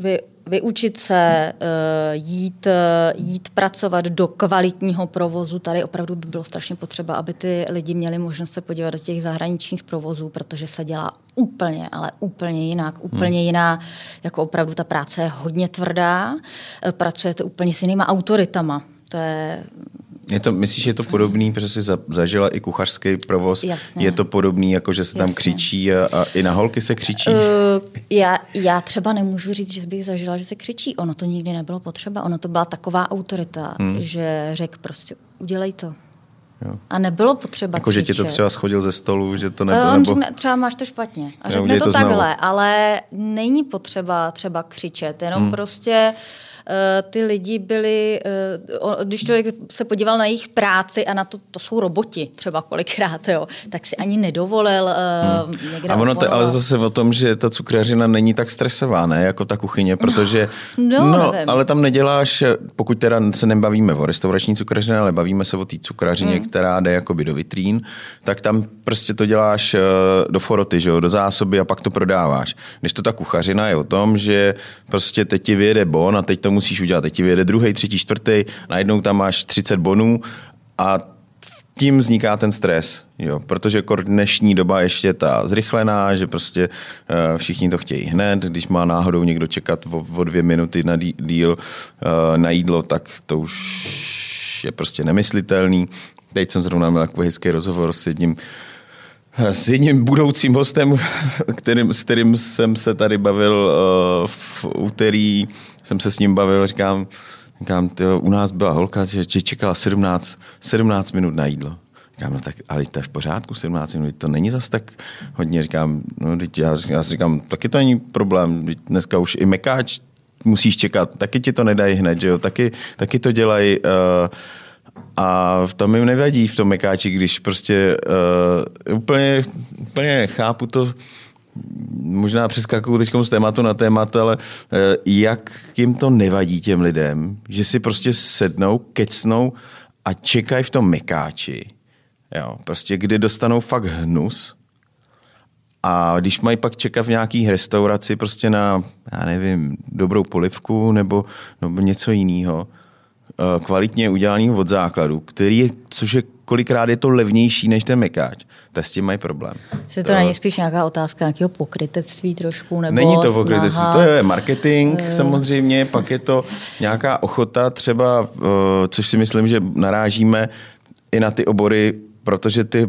vy, vyučit se, uh, jít, uh, jít pracovat do kvalitního provozu. Tady opravdu by bylo strašně potřeba, aby ty lidi měli možnost se podívat do těch zahraničních provozů, protože se dělá úplně, ale úplně jinak, úplně hmm. jiná, jako opravdu ta práce je hodně tvrdá, pracujete úplně s jinýma autoritama. To je je to, myslíš, že je to podobný, protože jsi zažila i kuchařský provoz, Jasně. je to podobný, jako že se tam Jasně. křičí a, a i na holky se křičí? Uh, já, já třeba nemůžu říct, že bych zažila, že se křičí. Ono to nikdy nebylo potřeba. Ono to byla taková autorita, hmm. že řekl prostě udělej to. Jo. A nebylo potřeba Jako, křičet. že ti to třeba schodil ze stolu, že to nebylo, uh, on nebo... řekne, třeba máš to špatně. A řekne to, to takhle, ale není potřeba třeba křičet, jenom hmm. prostě uh, Eh, ty lidi byli, eh, když člověk se podíval na jejich práci a na to, to jsou roboti třeba kolikrát, jo, tak si ani nedovolil eh, hmm. někde A ono to ale zase o tom, že ta cukrařina není tak stresová, ne, jako ta kuchyně, protože no, no ale tam neděláš, pokud teda se nebavíme o restaurační cukrařině, ale bavíme se o té cukrařině, hmm. která jde jakoby do vitrín, tak tam prostě to děláš do foroty, že jo, do zásoby a pak to prodáváš. Když to ta kuchařina je o tom, že prostě teď ti vyjede bon a teď tomu musíš udělat. Teď ti vyjede druhý, třetí, čtvrtý, najednou tam máš 30 bonů a tím vzniká ten stres, jo, protože dnešní doba ještě ta zrychlená, že prostě uh, všichni to chtějí hned, když má náhodou někdo čekat o, o dvě minuty na díl uh, na jídlo, tak to už je prostě nemyslitelný. Teď jsem zrovna měl takový hezký rozhovor s jedním s jedním budoucím hostem, kterým, s kterým jsem se tady bavil uh, v úterý jsem se s ním bavil, říkám, říkám tyjo, u nás byla holka, že, že čekala 17, 17 minut na jídlo. Říkám, no tak, ale to je v pořádku, 17 minut, to není zas tak hodně. Říkám, no, já, já říkám, taky to není problém, dneska už i mekáč musíš čekat, taky ti to nedají hned, že jo, taky, taky to dělají uh, a v tom jim nevadí v tom mekáči, když prostě uh, úplně, úplně chápu to, možná přeskakuju teď z tématu na témat, ale eh, jak jim to nevadí těm lidem, že si prostě sednou, kecnou a čekají v tom mekáči, jo, prostě kdy dostanou fakt hnus a když mají pak čekat v nějaký restauraci prostě na, já nevím, dobrou polivku nebo, nebo něco jiného, kvalitně udělaného od základu, který je, což je kolikrát je to levnější než ten mekáč, tak s tím mají problém. Že to, to není spíš nějaká otázka nějakého pokrytectví trošku? Nebo není to pokrytectví, to je marketing uh. samozřejmě, pak je to nějaká ochota třeba, což si myslím, že narážíme i na ty obory, protože ty,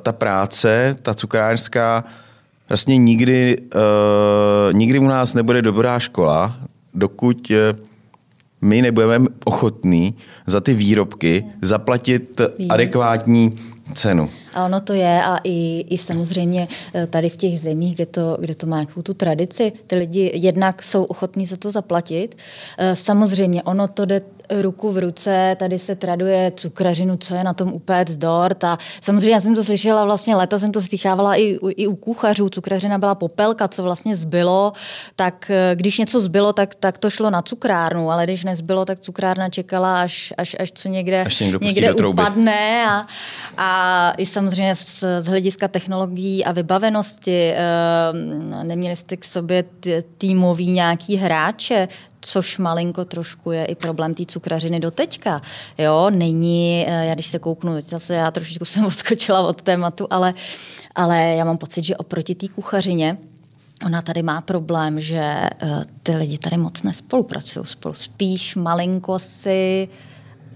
ta práce, ta cukrářská, vlastně nikdy, nikdy u nás nebude dobrá škola, dokud my nebudeme ochotní za ty výrobky zaplatit adekvátní cenu. A ono to je a i, i samozřejmě eh, tady v těch zemích, kde to, kde to má nějakou tu tradici, ty lidi jednak jsou ochotní za to zaplatit. Eh, samozřejmě ono to jde ruku v ruce, tady se traduje cukrařinu, co je na tom upéct dort a samozřejmě já jsem to slyšela vlastně leta, jsem to slychávala i, i u kuchařů, cukrařina byla popelka, co vlastně zbylo, tak eh, když něco zbylo, tak, tak to šlo na cukrárnu, ale když nezbylo, tak cukrárna čekala, až, až, až co někde, až někde upadne a, a i samozřejmě z, z hlediska technologií a vybavenosti eh, neměli jste k sobě týmový nějaký hráče, což malinko trošku je i problém té cukrařiny do teďka. Jo, není, eh, já když se kouknu, teď zase já trošičku jsem odskočila od tématu, ale, ale já mám pocit, že oproti té kuchařině, Ona tady má problém, že uh, ty lidi tady moc nespolupracují spolu. Spíš malinko si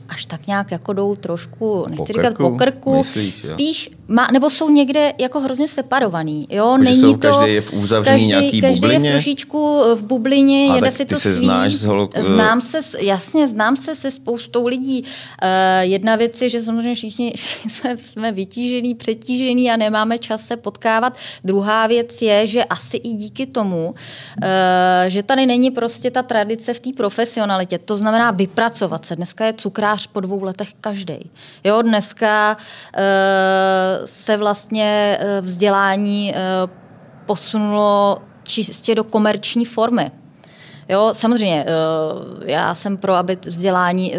až tak nějak jako jdou trošku, nechci po říkat po krku, myslíš, spíš má, nebo jsou někde jako hrozně separovaný. Jo? Jako, Není jsou, to, každý je v uzavřený každý, nějaký každý bublině? Každý je v trošičku v bublině, A jede tak si ty to se svý. znáš s holo... Znám se, jasně, znám se se spoustou lidí. Uh, jedna věc je, že samozřejmě všichni jsme, jsme vytížený, přetížený a nemáme čas se potkávat. Druhá věc je, že asi i díky tomu, uh, že tady není prostě ta tradice v té profesionalitě. To znamená vypracovat se. Dneska je cukrář po dvou letech každý. Jo, dneska uh, se vlastně eh, vzdělání eh, posunulo čistě do komerční formy. Jo, samozřejmě, eh, já jsem pro, aby vzdělání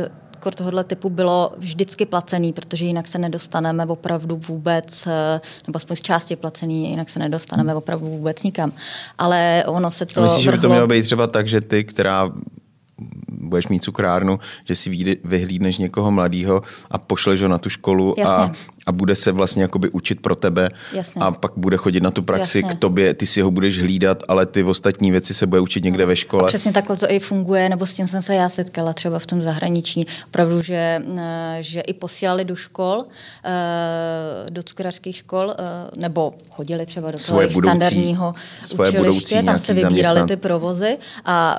tohohle typu bylo vždycky placený, protože jinak se nedostaneme opravdu vůbec, nebo aspoň z části placený, jinak se nedostaneme opravdu vůbec nikam. Ale ono se to... Myslíš, vrhlo... že by to mělo být třeba tak, že ty, která budeš mít cukrárnu, že si vyhlídneš někoho mladého a pošleš ho na tu školu a, a bude se vlastně jakoby učit pro tebe Jasně. a pak bude chodit na tu praxi Jasně. k tobě, ty si ho budeš hlídat, ale ty ostatní věci se bude učit někde ve škole. A přesně takhle to i funguje, nebo s tím jsem se já setkala třeba v tom zahraničí. Opravdu, že, eh, že i posílali do škol, eh, do cukrářských škol, eh, nebo chodili třeba do toho standardního svoje učiliště, tam se vybírali ty provozy a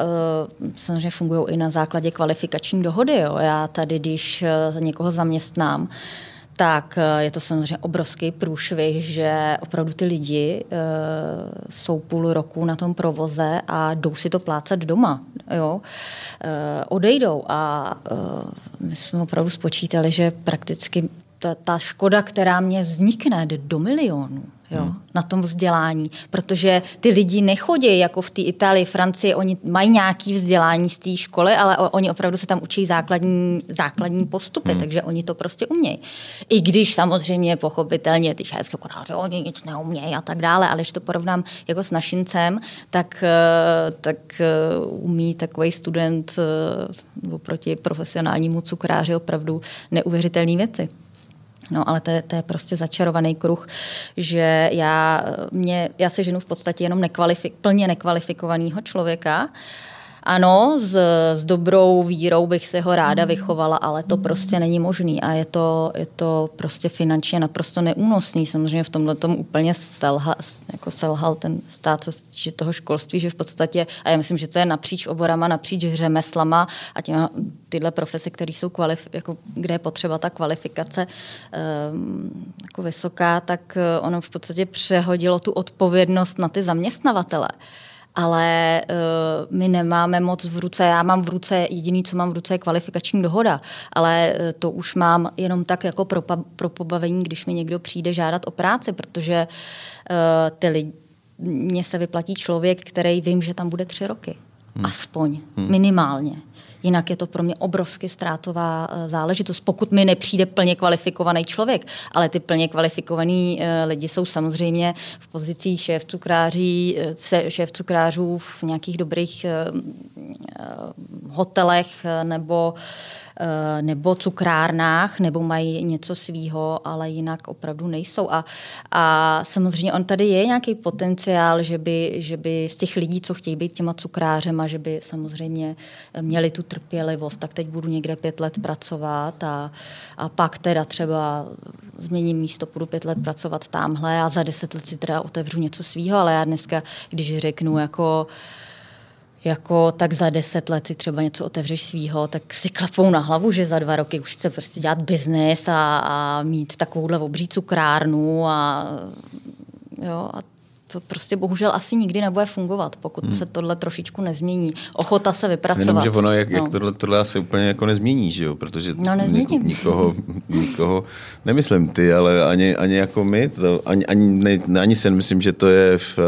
samozřejmě fungují i na základě kvalifikační dohody. Jo. Já tady, když někoho zaměstnám, tak eh, je to samozřejmě obrovský průšvih, že opravdu ty lidi uh, jsou půl roku na tom provoze a jdou si to plácet doma. Jo? Uh, odejdou a uh, my jsme opravdu spočítali, že prakticky ta, ta škoda, která mě vznikne, jde do milionů jo, hmm. na tom vzdělání, protože ty lidi nechodí jako v té Itálii, Francii, oni mají nějaký vzdělání z té školy, ale oni opravdu se tam učí základní, základní postupy, hmm. takže oni to prostě umějí. I když samozřejmě pochopitelně ty šéf cukráři, oni nic neumějí a tak dále, ale když to porovnám jako s našincem, tak, eh, tak eh, umí takový student eh, oproti profesionálnímu cukráři opravdu neuvěřitelné věci. No, ale to je, to je prostě začarovaný kruh, že já, mě, já se ženu v podstatě jenom nekvalifik, plně nekvalifikovaného člověka, ano, s, s dobrou vírou bych se ho ráda vychovala, ale to prostě není možný a je to, je to prostě finančně naprosto neúnosný. Samozřejmě v tomhle tom úplně selha, jako selhal ten stát, co týče toho školství, že v podstatě, a já myslím, že to je napříč oborama, napříč řemeslama a těma, tyhle profese, které jsou kvalif, jako, kde je potřeba ta kvalifikace um, jako vysoká, tak eh, ono v podstatě přehodilo tu odpovědnost na ty zaměstnavatele ale uh, my nemáme moc v ruce, já mám v ruce, jediný, co mám v ruce je kvalifikační dohoda, ale uh, to už mám jenom tak jako pro, pro pobavení, když mi někdo přijde žádat o práci, protože uh, ty lidi, mně se vyplatí člověk, který vím, že tam bude tři roky. Hmm. Aspoň, hmm. minimálně. Jinak je to pro mě obrovsky ztrátová eh, záležitost, pokud mi nepřijde plně kvalifikovaný člověk. Ale ty plně kvalifikovaní eh, lidi jsou samozřejmě v pozicích šéf cukráří, eh, šéf cukrářů v nějakých dobrých hotelech nebo nebo cukrárnách, nebo mají něco svýho, ale jinak opravdu nejsou. A, a samozřejmě on tady je nějaký potenciál, že by, že by z těch lidí, co chtějí být těma cukrářema, že by samozřejmě měli tu trpělivost, tak teď budu někde pět let pracovat a, a pak teda třeba změním místo, půjdu pět let pracovat tamhle a za deset let si teda otevřu něco svýho, ale já dneska, když řeknu jako jako tak za deset let si třeba něco otevřeš svýho, tak si klapou na hlavu, že za dva roky už chce prostě dělat biznis a, a mít takovouhle obří cukrárnu a, jo, a to prostě bohužel asi nikdy nebude fungovat, pokud hmm. se tohle trošičku nezmění. Ochota se vypracovat. Jenom, že ono, jak, no. jak tohle, tohle asi úplně jako nezmění, že jo? Protože no, nikoho, nikoho, nemyslím ty, ale ani, ani jako my, to, ani, ani, ne, ani si nemyslím, že to je v,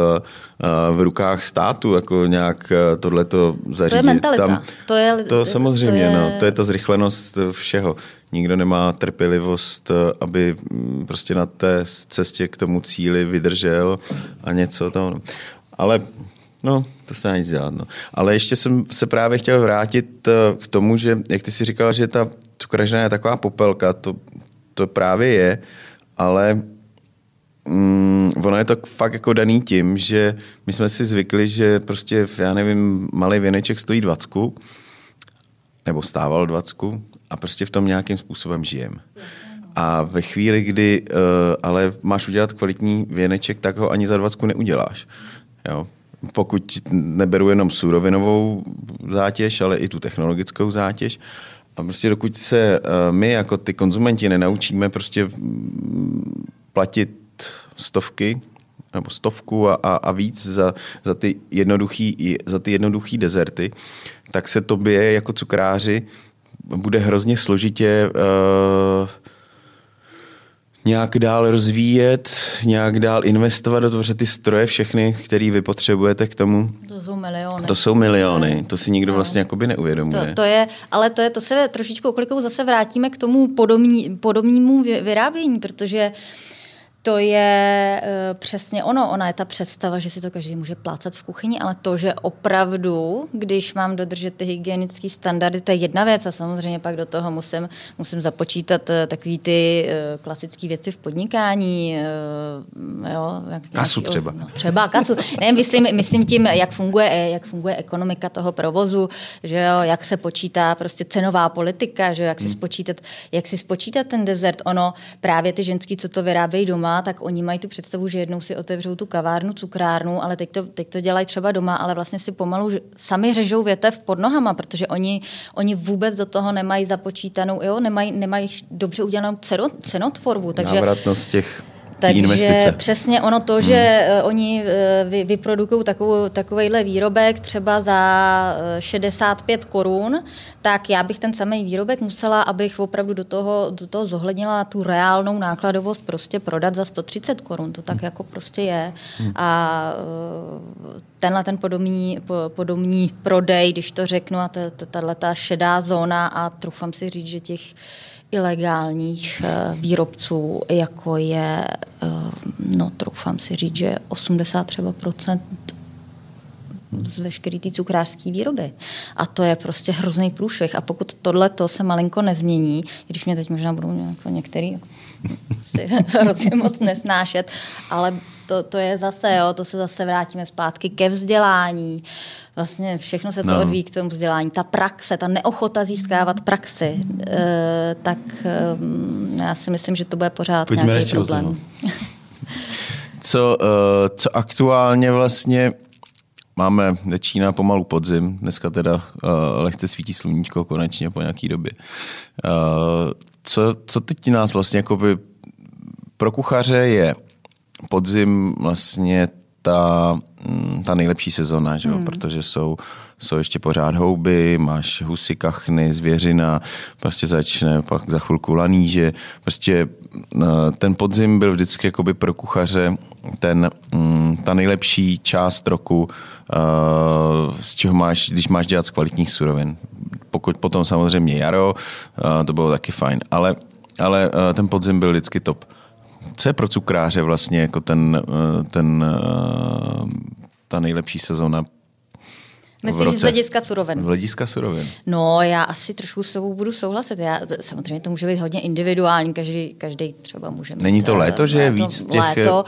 v rukách státu, jako nějak tohleto zařídit. To je mentalita. Tam, to, je, to samozřejmě, to je... no, to je ta zrychlenost všeho nikdo nemá trpělivost, aby mm, prostě na té cestě k tomu cíli vydržel a něco to. Ale no, to se nic dělat. No. Ale ještě jsem se právě chtěl vrátit eh, k tomu, že jak ty si říkal, že ta cukražina je taková popelka, to, to právě je, ale mm, ono je to fakt jako daný tím, že my jsme si zvykli, že prostě, já nevím, malý věneček stojí 20, nebo stával 20 a prostě v tom nějakým způsobem žijem. A ve chvíli, kdy uh, ale máš udělat kvalitní věneček, tak ho ani za dvacku neuděláš. Jo? Pokud neberu jenom surovinovou zátěž, ale i tu technologickou zátěž. A prostě dokud se uh, my jako ty konzumenti nenaučíme prostě mm, platit stovky nebo stovku a, a, a víc za, za, ty jednoduchý, za ty jednoduchý dezerty, tak se tobě jako cukráři bude hrozně složitě uh, nějak dál rozvíjet, nějak dál investovat do toho, že ty stroje všechny, které vy potřebujete k tomu. To jsou miliony. To jsou miliony, to si nikdo no. vlastně jakoby neuvědomuje. To, to je, ale to je, to se trošičku oklikou zase vrátíme k tomu podobní, podobnímu vyrábění, protože uh, to je uh, přesně ono. Ona je ta představa, že si to každý může plácat v kuchyni, ale to, že opravdu, když mám dodržet ty hygienické standardy, to je jedna věc a samozřejmě pak do toho musím, musím započítat uh, takový ty uh, klasické věci v podnikání. Uh, jo, jak, kasu nějaký, třeba. No, třeba kasu. Ne, myslím, myslím tím, jak funguje, jak funguje ekonomika toho provozu, že jo, jak se počítá prostě cenová politika, že jo, jak, hmm. si spočítat, jak si spočítat ten dezert. Ono právě ty ženský, co to vyrábějí doma, doma, tak oni mají tu představu, že jednou si otevřou tu kavárnu, cukrárnu, ale teď to, teď to dělají třeba doma, ale vlastně si pomalu sami řežou větev pod nohama, protože oni, oni vůbec do toho nemají započítanou, jo, nemají, nemají dobře udělanou cenotvorbu. Takže, Návratnost těch takže investice. přesně ono to, že hmm. oni eh, vy, vyprodukují takovou, takovýhle výrobek třeba za 65 eh, korun, tak já bych ten samý výrobek musela, abych opravdu do toho, do toho zohlednila tu reálnou nákladovost, prostě prodat za 130 korun. To tak hmm. jako prostě je. Hmm. A tenhle ten podobný, podobný prodej, když to řeknu, a tahle ta šedá zóna a trufám si říct, že těch ilegálních eh, výrobců, jako je, eh, no troufám si říct, že 80 třeba procent z veškeré té cukrářské výroby. A to je prostě hrozný průšvih. A pokud tohle to se malinko nezmění, když mě teď možná budou některý si hrozně moc nesnášet, ale to, to je zase, jo, to se zase vrátíme zpátky ke vzdělání. Vlastně všechno se to no. odvíjí k tomu vzdělání. Ta praxe, ta neochota získávat praxi, e, tak e, já si myslím, že to bude pořád Pojďme nějaký problém. co, uh, co aktuálně vlastně máme, začíná pomalu podzim, dneska teda uh, lehce svítí sluníčko konečně po nějaký době. Uh, co, co teď nás vlastně jakoby pro kuchaře je podzim vlastně ta, mm, ta nejlepší sezona, že? Hmm. protože jsou, jsou ještě pořád houby, máš husy, kachny, zvěřina, prostě začne pak za chvilku laníže. Prostě eh, ten podzim byl vždycky jakoby pro kuchaře ten, mm, ta nejlepší část roku, eh, z čeho máš, když máš dělat z kvalitních surovin. Pokud potom samozřejmě jaro, eh, to bylo taky fajn, ale, ale ten podzim byl vždycky top co je pro cukráře vlastně jako ten, eh, ten, eh, ta nejlepší sezóna Myslíš z hlediska surovin? Z hlediska surovin. No, já asi trošku s tebou budu souhlasit. Já, samozřejmě to může být hodně individuální, každý, každý třeba může mít. Není to léto, že je víc těch... Léto.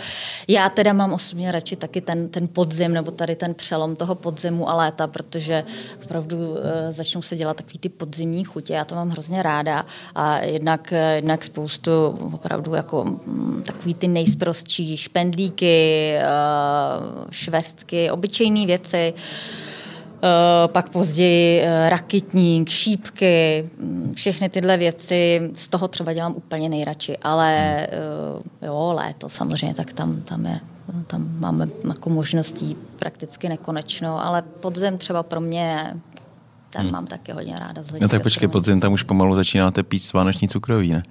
Já teda mám osobně radši taky ten, ten podzim, nebo tady ten přelom toho podzimu a léta, protože opravdu uh, začnou se dělat takový ty podzimní chutě. Já to mám hrozně ráda. A jednak, jednak spoustu opravdu jako m, takový ty nejsprostší špendlíky, uh, švestky, obyčejné věci. Eh, pak později eh, rakitník, šípky, mm, všechny tyhle věci, z toho třeba dělám úplně nejradši, ale eh, jo, léto samozřejmě, tak tam, tam je tam máme jako možností prakticky nekonečno, ale podzem třeba pro mě ten hmm. mám taky hodně ráda. No tak počkej, podzim tam už pomalu začínáte pít vánoční cukroví, ne?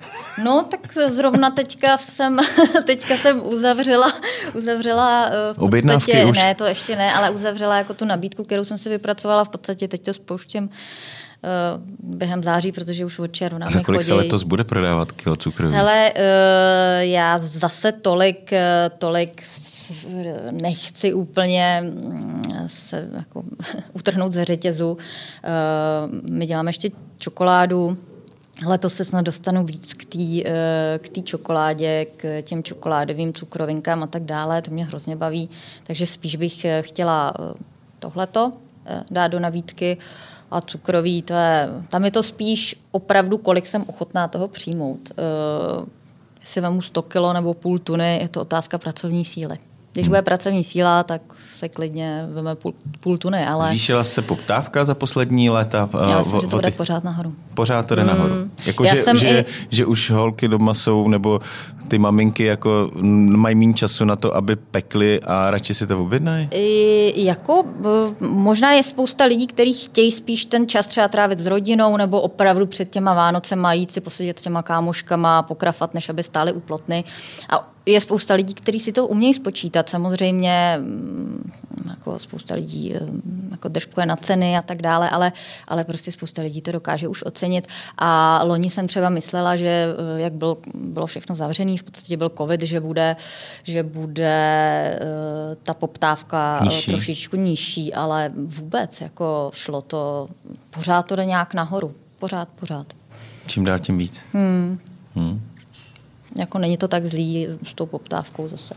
No tak zrovna teďka jsem, teďka jsem uzavřela, uzavřela eh, v podstatě, Objednávky už? ne, to ještě ne, ale uzavřela jako tu nabídku, kterou jsem si vypracovala v podstatě, teď to spouštím uh, během září, protože už od června Za kolik chodí. se letos bude prodávat kilo cukroví? Hele, uh, já zase tolik, tolik nechci úplně mm, se jako utrhnout ze řetězu. Eh, my děláme ještě čokoládu, Letos se snad dostanu víc k té eh, k čokoládě, k těm čokoládovým cukrovinkám a tak dále. To mě hrozně baví. Takže spíš bych eh, chtěla tohleto dát do nabídky. A cukroví, to je, tam je to spíš opravdu, kolik jsem ochotná toho přijmout. Jestli vemu 100 kilo nebo půl tuny, je to otázka pracovní síly. Když bude pracovní síla, tak se klidně veme půl, půl tuny. Ale... Zvýšila se poptávka za poslední léta? Já myslím, že to jde pořád nahoru. Pořád to jde mm. nahoru. Jako, že, že, i... že už holky doma jsou, nebo ty maminky jako mají méně času na to, aby pekly a radši si to objednají? Jako možná je spousta lidí, kteří chtějí spíš ten čas třeba trávit s rodinou nebo opravdu před těma Vánocema jít si posedět s těma kámoškama, pokrafat, než aby stály u plotny. A je spousta lidí, kteří si to umějí spočítat. Samozřejmě mm, jako spousta lidí mm, jako držkuje na ceny a tak dále, ale, ale prostě spousta lidí to dokáže už ocenit. A loni jsem třeba myslela, že eh, jak byl, bylo všechno zavřené, v podstatě byl covid, že bude, že bude uh, ta poptávka eh, nižší. trošičku nižší, ale vůbec jako šlo to, pořád to jde nějak nahoru. Pořád, pořád. Čím dál tím víc. Hmm. Hmm. Jako není to tak zlý s tou poptávkou zase.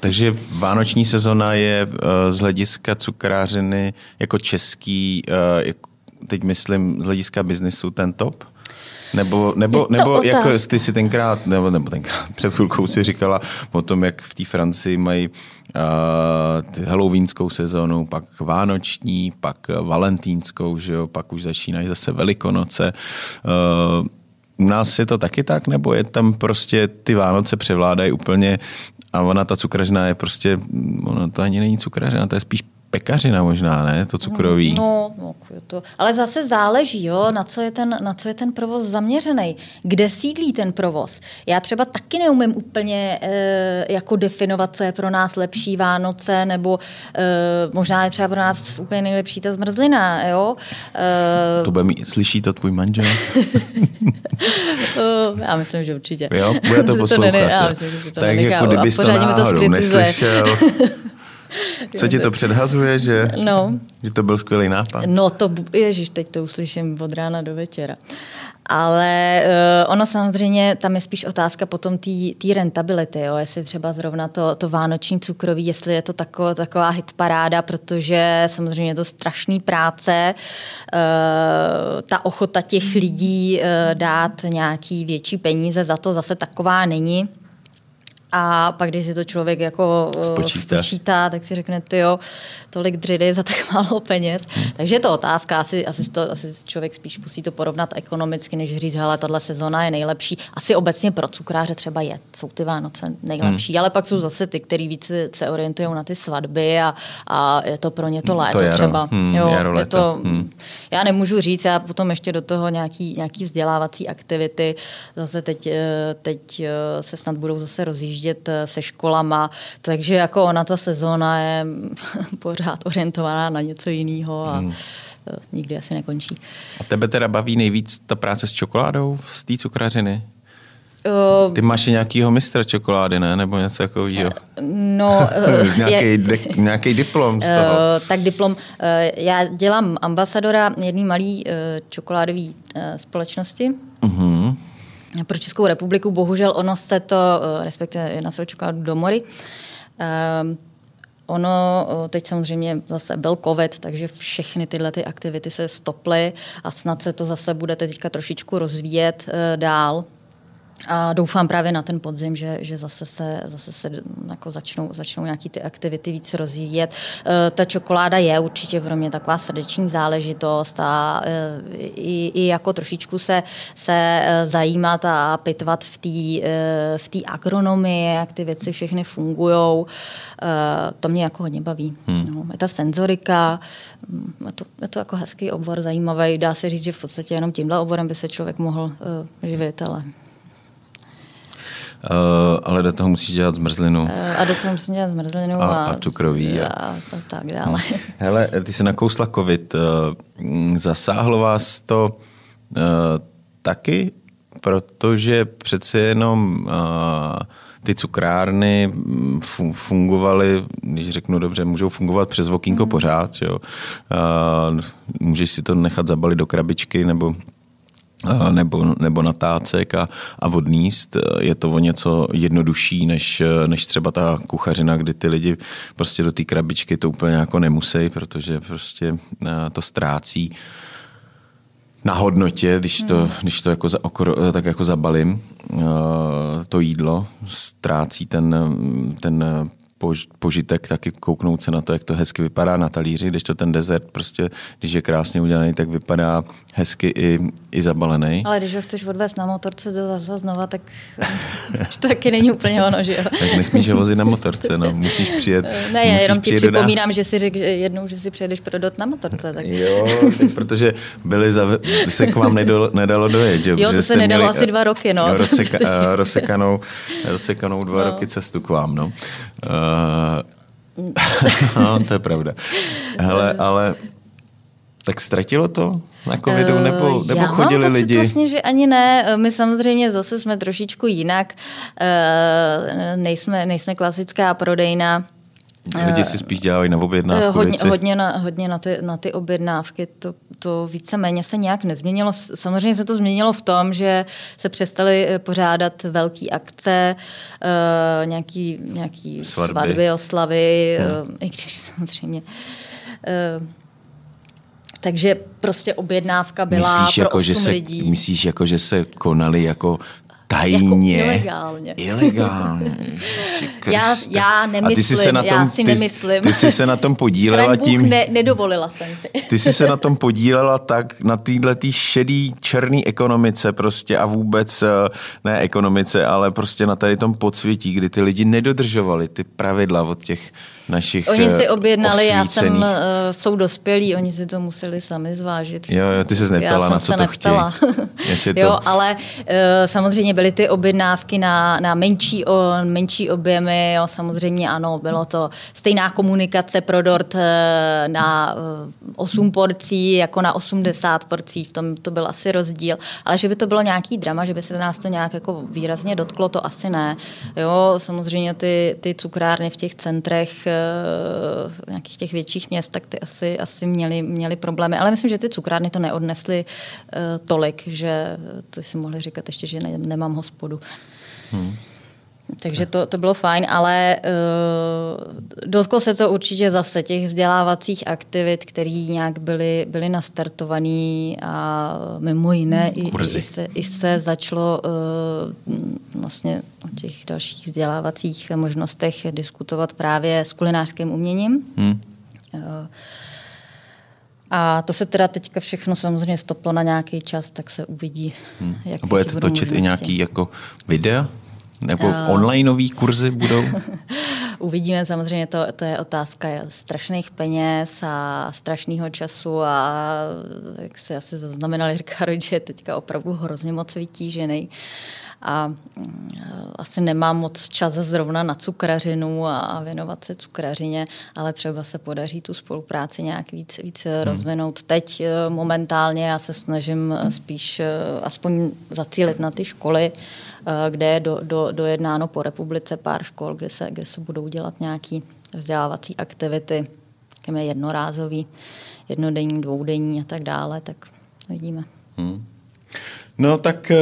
Takže vánoční sezona je z hlediska cukrářiny jako český, jako teď myslím z hlediska biznesu ten top? Nebo, nebo, nebo jako ty si tenkrát, nebo, nebo tenkrát, před chvilkou si říkala o tom, jak v té Francii mají uh, halloweenskou sezónu, pak vánoční, pak valentínskou, že jo, pak už začínají zase velikonoce. Uh, u nás je to taky tak, nebo je tam prostě ty Vánoce převládají úplně a ona ta cukrařina je prostě, ona to ani není cukrařina, to je spíš pekařina možná, ne? To cukroví. No, no to, ale zase záleží, jo, na co, je ten, na co je ten provoz zaměřený. Kde sídlí ten provoz? Já třeba taky neumím úplně e, jako definovat, co je pro nás lepší Vánoce, nebo e, možná je třeba pro nás úplně nejlepší ta zmrzlina, jo. E, to bude mít, slyší to tvůj manžel? já myslím, že určitě. Jo, bude to poslouchat. To ne, já myslím, že to tak jako kdybys to náhodou neslyšel. Co ti to předhazuje, že, no. že to byl skvělý nápad? No to, ježiš, teď to uslyším od rána do večera. Ale uh, ono samozřejmě, tam je spíš otázka potom té rentability, jo? jestli třeba zrovna to, to vánoční cukroví, jestli je to tako, taková hitparáda, protože samozřejmě je to strašný práce, uh, ta ochota těch lidí uh, dát nějaký větší peníze za to zase taková není. A pak, když si to člověk jako eh, spočítá, spočítá tak si řekne, ty jo, tolik dřidy za tak málo peněz. Hmm. Takže je to otázka, asi, asi, to, asi člověk spíš musí to porovnat ekonomicky, než říct, hele, tahle sezóna je nejlepší. Asi obecně pro cukráře třeba je, jsou ty Vánoce nejlepší, hmm. ale pak jsou zase ty, kteří více se orientují na ty svatby a, a je to pro ně to léto to jaro. třeba. Hmm, jo, jaro, je to, hmm. Já nemůžu říct, já potom ještě do toho nějaký, nějaký vzdělávací aktivity, zase teď, eh, teď eh, se snad budou zase rozjíždět rozjíždět eh, se školama, takže jako ona ta sezóna je pořád orientovaná na něco jiného a hmm. Eh, nikdy asi nekončí. A tebe teda baví nejvíc ta práce s čokoládou z té cukrařiny? Uh, Ty máš nějakýho mistra čokolády, ne? Nebo něco takového? No, uh, nějaký, de, nějaký diplom z toho. Uh, tak diplom. Uh, já dělám ambasadora jedné malé uh, čokoládové uh, společnosti. Uh-huh pro Českou republiku. Bohužel ono se to, eh, respektive jedna se očekává do mory. Um, Ono, eh, teď samozřejmě zase byl covid, takže všechny tyhle ty aktivity se stoply a snad se to zase bude teďka trošičku rozvíjet uh, dál. A doufám právě na ten podzim, že, že zase se, zase se jako začnou, začnou nějaký ty aktivity víc rozvíjet. E, ta čokoláda je určitě pro mě taková srdeční záležitost a e, i, i jako trošičku se, se e, zajímat a pitvat v té v tý agronomii, jak ty věci všechny fungují. To mě jako hodně baví. Hmm. No, je ta senzorika, je to, je to jako hezký obor, zajímavý. Dá se říct, že v podstatě jenom tímhle oborem by se člověk mohl uh, živit, ale ale do toho musíš dělat zmrzlinu. Uh, a do toho musíš dělat zmrzlinu. A, a, a cukroví. A, a to tak dále. No. Hele, ty jsi nakousla covid. Uh, zasáhlo vás to uh, taky? Protože přece jenom uh, ty cukrárny mm, fungovaly, když řeknu dobře, můžou fungovat přes okýnko mm. pořád. Jo? Uh, můžeš si to nechat zabalit do krabičky nebo nebo, nebo natácek a, a odníst. Je to o něco jednodušší než, než třeba ta kuchařina, kdy ty lidi prostě do té krabičky to úplně jako nemusí, protože prostě to ztrácí. na hodnotě, když to, hmm. když to jako za, okor, tak jako zabalím, to jídlo, ztrácí ten, ten požitek taky kouknout se na to, jak to hezky vypadá na talíři, když to ten dezert prostě, když je krásně udělaný, tak vypadá hezky i, i zabalený. Ale když ho chceš odvést na motorce do zase znova, tak to taky není úplně ono, že jo? tak nesmíš ho vozit na motorce, no. Musíš přijet. Ne, já jenom ti připomínám, na... že si řekl že jednou, že si přijedeš prodot na motorce. Tak... Jo, protože byli za, se k vám nedalo, nedalo dojet, že? Jo, to se nedalo měli, asi dva roky, no. Jo, rozseka, rozsekanou, rozsekanou dva no. roky cestu k vám, no. Uh, no, to je pravda. Hele, ale tak ztratilo to na covidu, eh, nebo, nebo Já chodili mám lidi? vlastně, že ani ne. My samozřejmě zase jsme trošičku jinak. Eh, nejsme, nejsme klasická prodejna. Lidi si spíš dělají na objednávku hodně, Hodně, na, hodně na, ty, na ty objednávky. To, to víceméně se nějak nezměnilo. Samozřejmě se to změnilo v tom, že se přestali pořádat velké akce, uh, nějaký, nějaký svatby. svatby, oslavy, hmm. uh, i když samozřejmě... Uh, takže prostě objednávka byla myslíš, pro jako, že se, lidí. Myslíš, jako, že se konali jako tajně. Jako ilegálně. Ilegálně. já, já nemyslím, ty jsi se na tom, já si ty, nemyslím. Ty jsi se na tom podílela tím... Ne, nedovolila jsem si. Ty jsi se na tom podílela tak na téhle tý šedý, černý ekonomice prostě a vůbec, eh, ne ekonomice, ale prostě na tady tom podsvětí, kdy ty lidi nedodržovali ty pravidla od těch našich Oni si eh, objednali, já jsem, uh, jsou dospělí, oni si to museli sami zvážit. Jo, jo ty se neptala, na co to chtějí. jo, to... ale uh, samozřejmě byly ty objednávky na, na menší, o, menší objemy, jo, samozřejmě ano, bylo to stejná komunikace pro dort uh, na uh, 8 porcí, jako na 80 porcí, v tom to byl asi rozdíl, ale že by to bylo nějaký drama, že by se nás to nějak jako výrazně dotklo, to asi ne. Jo, samozřejmě ty, ty cukrárny v těch centrech nějakých těch větších měst, tak ty asi, asi měli, měli problémy. Ale myslím, že ty cukrárny to neodnesly uh, tolik, že to si mohli říkat ještě, že ne, nemám hospodu. Hmm. Takže to, to bylo fajn, ale uh, dotklo se to určitě zase těch vzdělávacích aktivit, které nějak byly, byly nastartované a mimo jiné i, i, se, i se začalo uh, vlastně o těch dalších vzdělávacích možnostech diskutovat právě s kulinářským uměním. Hmm. Uh, a to se teda teďka všechno samozřejmě stoplo na nějaký čas, tak se uvidí. Hmm. Jak, a budete točit možnosti. i nějaký jako videa? Nebo uh, onlineový kurzy budou? Uvidíme, samozřejmě to, to je otázka strašných peněz a strašného času a jak se asi zaznamenali, říká že je teďka opravdu hrozně moc vytížený a mm, asi nemám moc čas zrovna na cukrařinu a věnovat se cukrařině, ale třeba se podaří tu spolupráci nějak víc, víc hmm. rozvinout. Teď eh, momentálně já se snažím eh, spíš eh, aspoň zacílit na ty školy, kde je do, do, dojednáno po republice pár škol, kde se, kde se budou dělat nějaké vzdělávací aktivity, řekněme jednorázový, jednodenní, dvoudenní a tak dále, tak vidíme. Hmm. No tak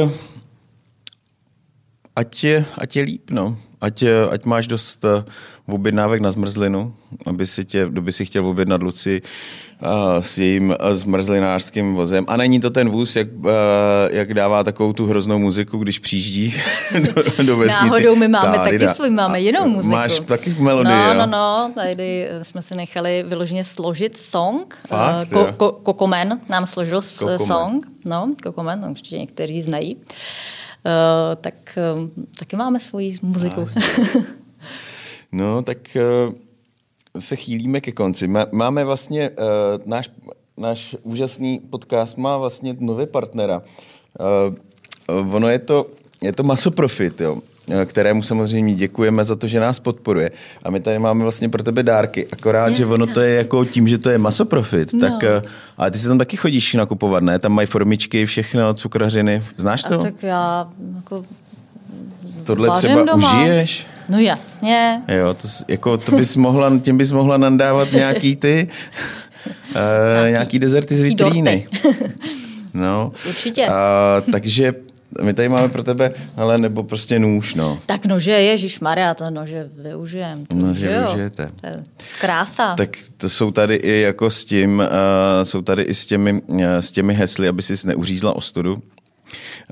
ať je, ať je líp, no. Ať, ať máš dost uh, objednávek na zmrzlinu, aby si tě, kdo by si chtěl objednat Luci uh, s jejím uh, zmrzlinářským vozem. A není to ten vůz, jak, uh, jak dává takovou tu hroznou muziku, když přijíždí do, do vesnici. Náhodou my máme Tady taky svůj, máme jinou muziku. Máš taky melodii, No, jo? no, no, tady jsme si nechali vyloženě složit song. Fakt, uh, ko, ko, Kokomen nám složil Kokomen. song. No, Kokomen, určitě někteří znají. Uh, Eh, tak uh, taky máme svoji muziku. no, tak uh, se chýlíme ke konci. Máme vlastně, náš, náš úžasný podcast má vlastně nový partnera. Ono je to, je to Masoprofit, jo. Eh, kterému samozřejmě děkujeme za to, že nás podporuje. A my tady máme vlastně pro tebe dárky. Akorát, je, že ono to je jako tím, že to je masoprofit, no. tak eh, ale ty si tam taky chodíš nakupovat, ne? Tam mají formičky, všechno, cukrařiny. Znáš to? A tak já jako Tohle třeba doma. užiješ? No jasně. Jo, to, jako, to bys mohla, tím bys mohla nandávat nějaký ty, uh, nějaký dezerty z vitríny. no. Určitě. Uh, takže my tady máme pro tebe, ale nebo prostě nůž, no. Tak nože, Ježíš Maria, to nože využijem. To, Nože že jo? využijete. To je krása. Tak to jsou tady i jako s tím, uh, jsou tady i s těmi, uh, s těmi hesly, aby si neuřízla ostudu.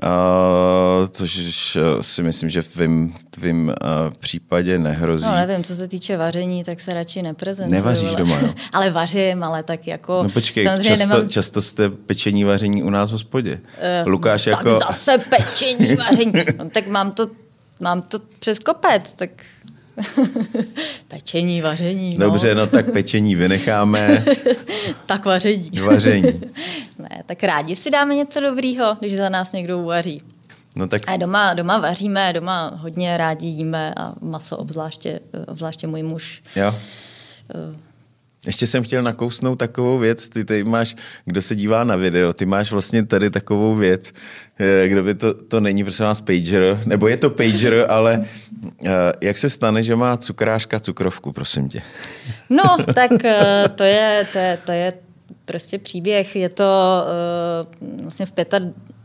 Uh, což uh, si myslím, že v tvým, tvým uh, případě nehrozí. No nevím, co se týče vaření, tak se radši neprezentuju. Nevaříš doma, jo? ale vařím, ale tak jako... No počkej, často, nemám, často jste pečení vaření u nás v hospodě. Eh, Lukáš tak jako... zase pečení, vaření. No, tak mám to, mám to přes kopec, tak pečení, vaření. No. Dobře, no tak pečení vynecháme, tak vaření. vaření. ne, tak rádi si dáme něco dobrýho, když za nás někdo uvaří. No tak A doma, doma vaříme, doma hodně rádi jíme a maso obzvláště, obzvláště můj muž. jo. Ještě jsem chtěl nakousnout takovou věc, ty tady máš, kdo se dívá na video, ty máš vlastně tady takovou věc, eh, kdo by to, to není prosím vás pager, nebo je to pager, ale eh, jak se stane, že má cukráška cukrovku, prosím tě. No, tak eh, to je, to je, to je prostě příběh. Je to vlastně v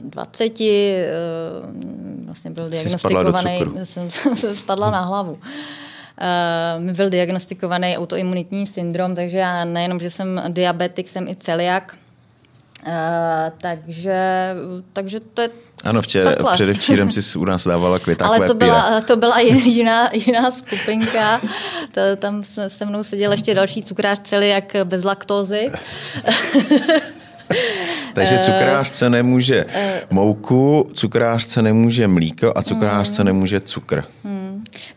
25, uh, vlastně byl diagnostikovaný, jsem se spadla na hlavu. Uh, mi byl diagnostikovaný autoimunitní syndrom, takže já nejenom, že jsem diabetik, jsem i celiak. Uh, takže, takže to je Ano, včera, Takhle. předevčírem si u nás dávala květákové ale to byla, to byla jiná, jiná skupinka. To, tam se se mnou seděl ještě další cukrář celiak bez laktózy. Takže Eh, cukrářce nemůže mouku, cukrářce nemůže mlíko a cukrářce Hmm. nemůže cukr.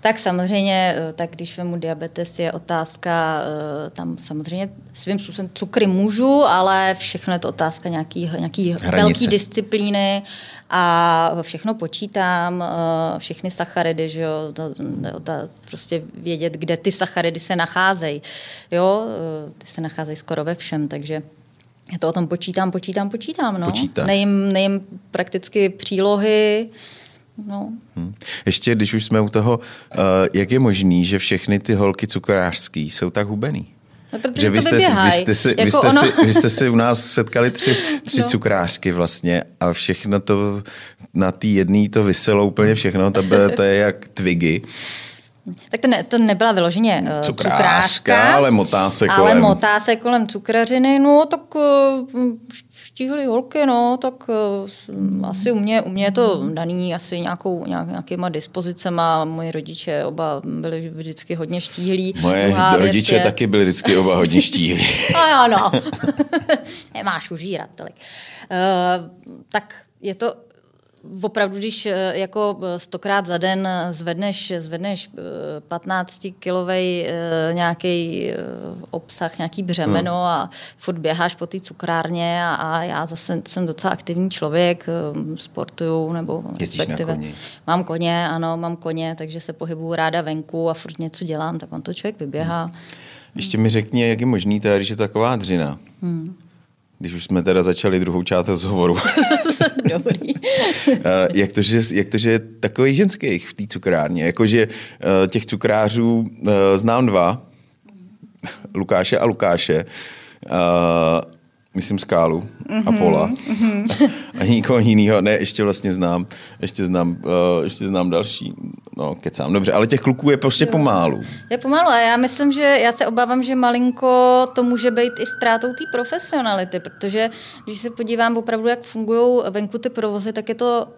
Tak samozřejmě, eh, tak když vemu diabetes, je otázka, eh, tam samozřejmě svým způsobem cukry můžu, ale všechno je to otázka nějaký, nějaký Hranice. velký disciplíny a všechno počítám, eh, všechny sacharidy, že jo, to, to, to, prostě vědět, kde ty sacharidy se nacházejí. Jo, ty se nacházejí skoro ve všem, takže já to o tom počítám, počítám, počítám. No. Počítáš. Nejím, nejím prakticky přílohy, no, Hm. Ještě když už jsme u toho, uh, jak je možný, že všechny ty holky cukrářský jsou tak hubený? No, protože že vy jste, si, vy, jste si, vy, Jako jste ono- si, vy jste si u nás setkali tři, tři No. cukrářky vlastně a všechno to na té jedné to vyselo úplně všechno, to, bude, to je jak twigy. Tak to, ne, to nebyla vyloženě uh, Cukrářka, cukrářka, ale motá se ale kolem. motá se kolem cukrařiny, no tak uh, štíhly holky, no tak uh, asi u mě, u mě je to daný asi nějakou, nějak, nějakýma dispozicema. Moji rodiče oba byli vždycky hodně štíhlí. Moje Druhá rodiče je- taky byli vždycky oba hodně štíhlí. No jo, no. Nemáš užírat tolik. Uh, tak je to opravdu, když eh, jako eh, stokrát za den zvedneš, zvedneš 15-kilový nějaký obsah, nějaký břemeno Hmm. a furt běháš po té cukrárně a, a já zase jsem docela aktivní člověk, eh, sportuju nebo Jezdíš na respektive- koni. Mám koně, ano, mám koně, takže se pohybuju ráda venku a furt něco dělám, tak on to člověk vyběhá. Ještě mi řekni, jak je možný, teda, když je taková dřina. Hmm. Když už jsme teda začali druhou část rozhovoru. Dobrý. Eh, jak, to, že, jak to, že je takových ženských v té cukrárně? Jakože eh, těch cukrářů eh, znám dva, Lukáše a Lukáše, myslím Skálu a Pola. A nikoho jiného, ne, ještě vlastně znám, ještě znám, eh, ještě znám další, no kecám, dobře, ale těch kluků je prostě pomálu. Je pomalu a já myslím, že já se obávám, že malinko to může být i ztrátou té profesionality, protože když se podívám opravdu, jak fungují venku ty provozy, tak je to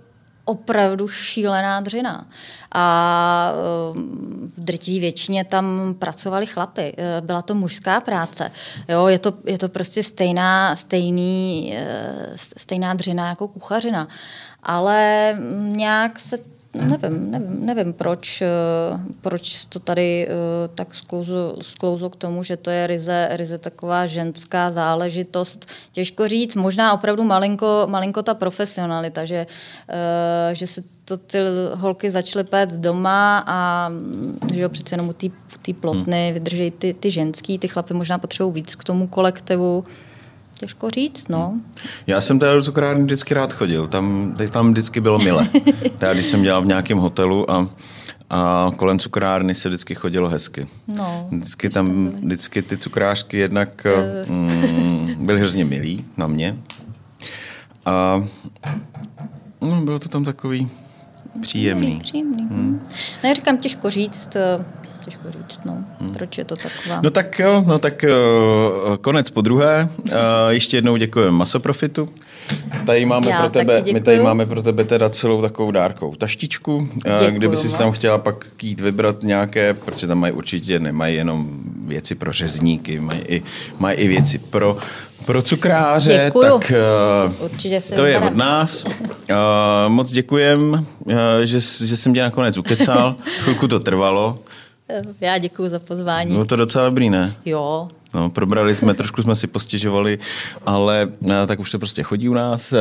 opravdu šílená dřina. A um, v drtivé většině tam pracovali chlapy. Eh, Byla to mužská práce. Jo, je, to, je to prostě stejná, stejný, eh, stejná dřina jako kuchařina. Ale nějak se Nevím, nevím, nevím proč, eh, proč to tady eh, tak sklouzlo, sklouzlo k tomu, že to je ryze, ryze taková ženská záležitost. Těžko říct, možná opravdu malinko, malinko ta profesionalita, že, eh, že se to ty holky začaly pét doma a mm, že jo, přece jenom té plotny vydržejí ty, ty ženský, ty chlapy možná potřebují víc k tomu kolektivu. Těžko říct, no. Já jsem teda do cukrárny vždycky rád chodil, tam, tam vždycky bylo mile. Teda když jsem dělal v nějakém hotelu a, a kolem cukrárny se vždycky chodilo hezky. No, Vždycky tam, vždycky ty cukrášky jednak mm, byly hrozně milí na mě. A No, bylo to tam takový příjemný. Příjemný. Hmm. No, já říkám, těžko říct, eh, těžko říct, no, hmm. proč je to taková. No tak jo, no tak uh, konec po druhé. Uh, ještě jednou děkujeme Masoprofitu. Tady máme Já pro tebe, my tady máme pro tebe teda celou takovou dárkou taštičku, Děkuju, kdyby si tam chtěla pak jít vybrat nějaké, protože tam mají určitě, nemají jenom věci pro řezníky, mají i, mají i věci pro, pro cukráře, Děkuju. tak uh, Určitě to je od nás. Uh, moc děkujem, uh, že, že jsem tě nakonec ukecal, chvilku to trvalo. Já děkuji za pozvání. Bylo to docela dobrý, ne? Jo. No, probrali jsme, trošku jsme si postěžovali, ale eh, tak už to prostě chodí u nás. Eh,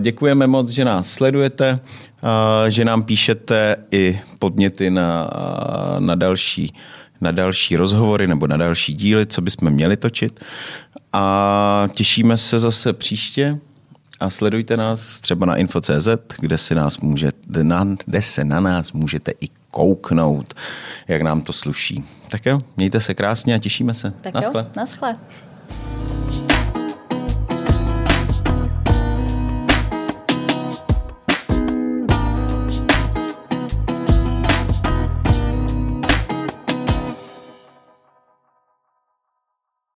děkujeme moc, že nás sledujete, eh, že nám píšete i podněty na, na další na další rozhovory nebo na další díly, co bychom měli točit. A těšíme se zase příště a sledujte nás třeba na info.cz, kde, si nás můžete, na, kde se na nás můžete i kouknout, jak nám to sluší. Tak jo, mějte se krásně a těšíme se. Tak Naschle. jo, naschle.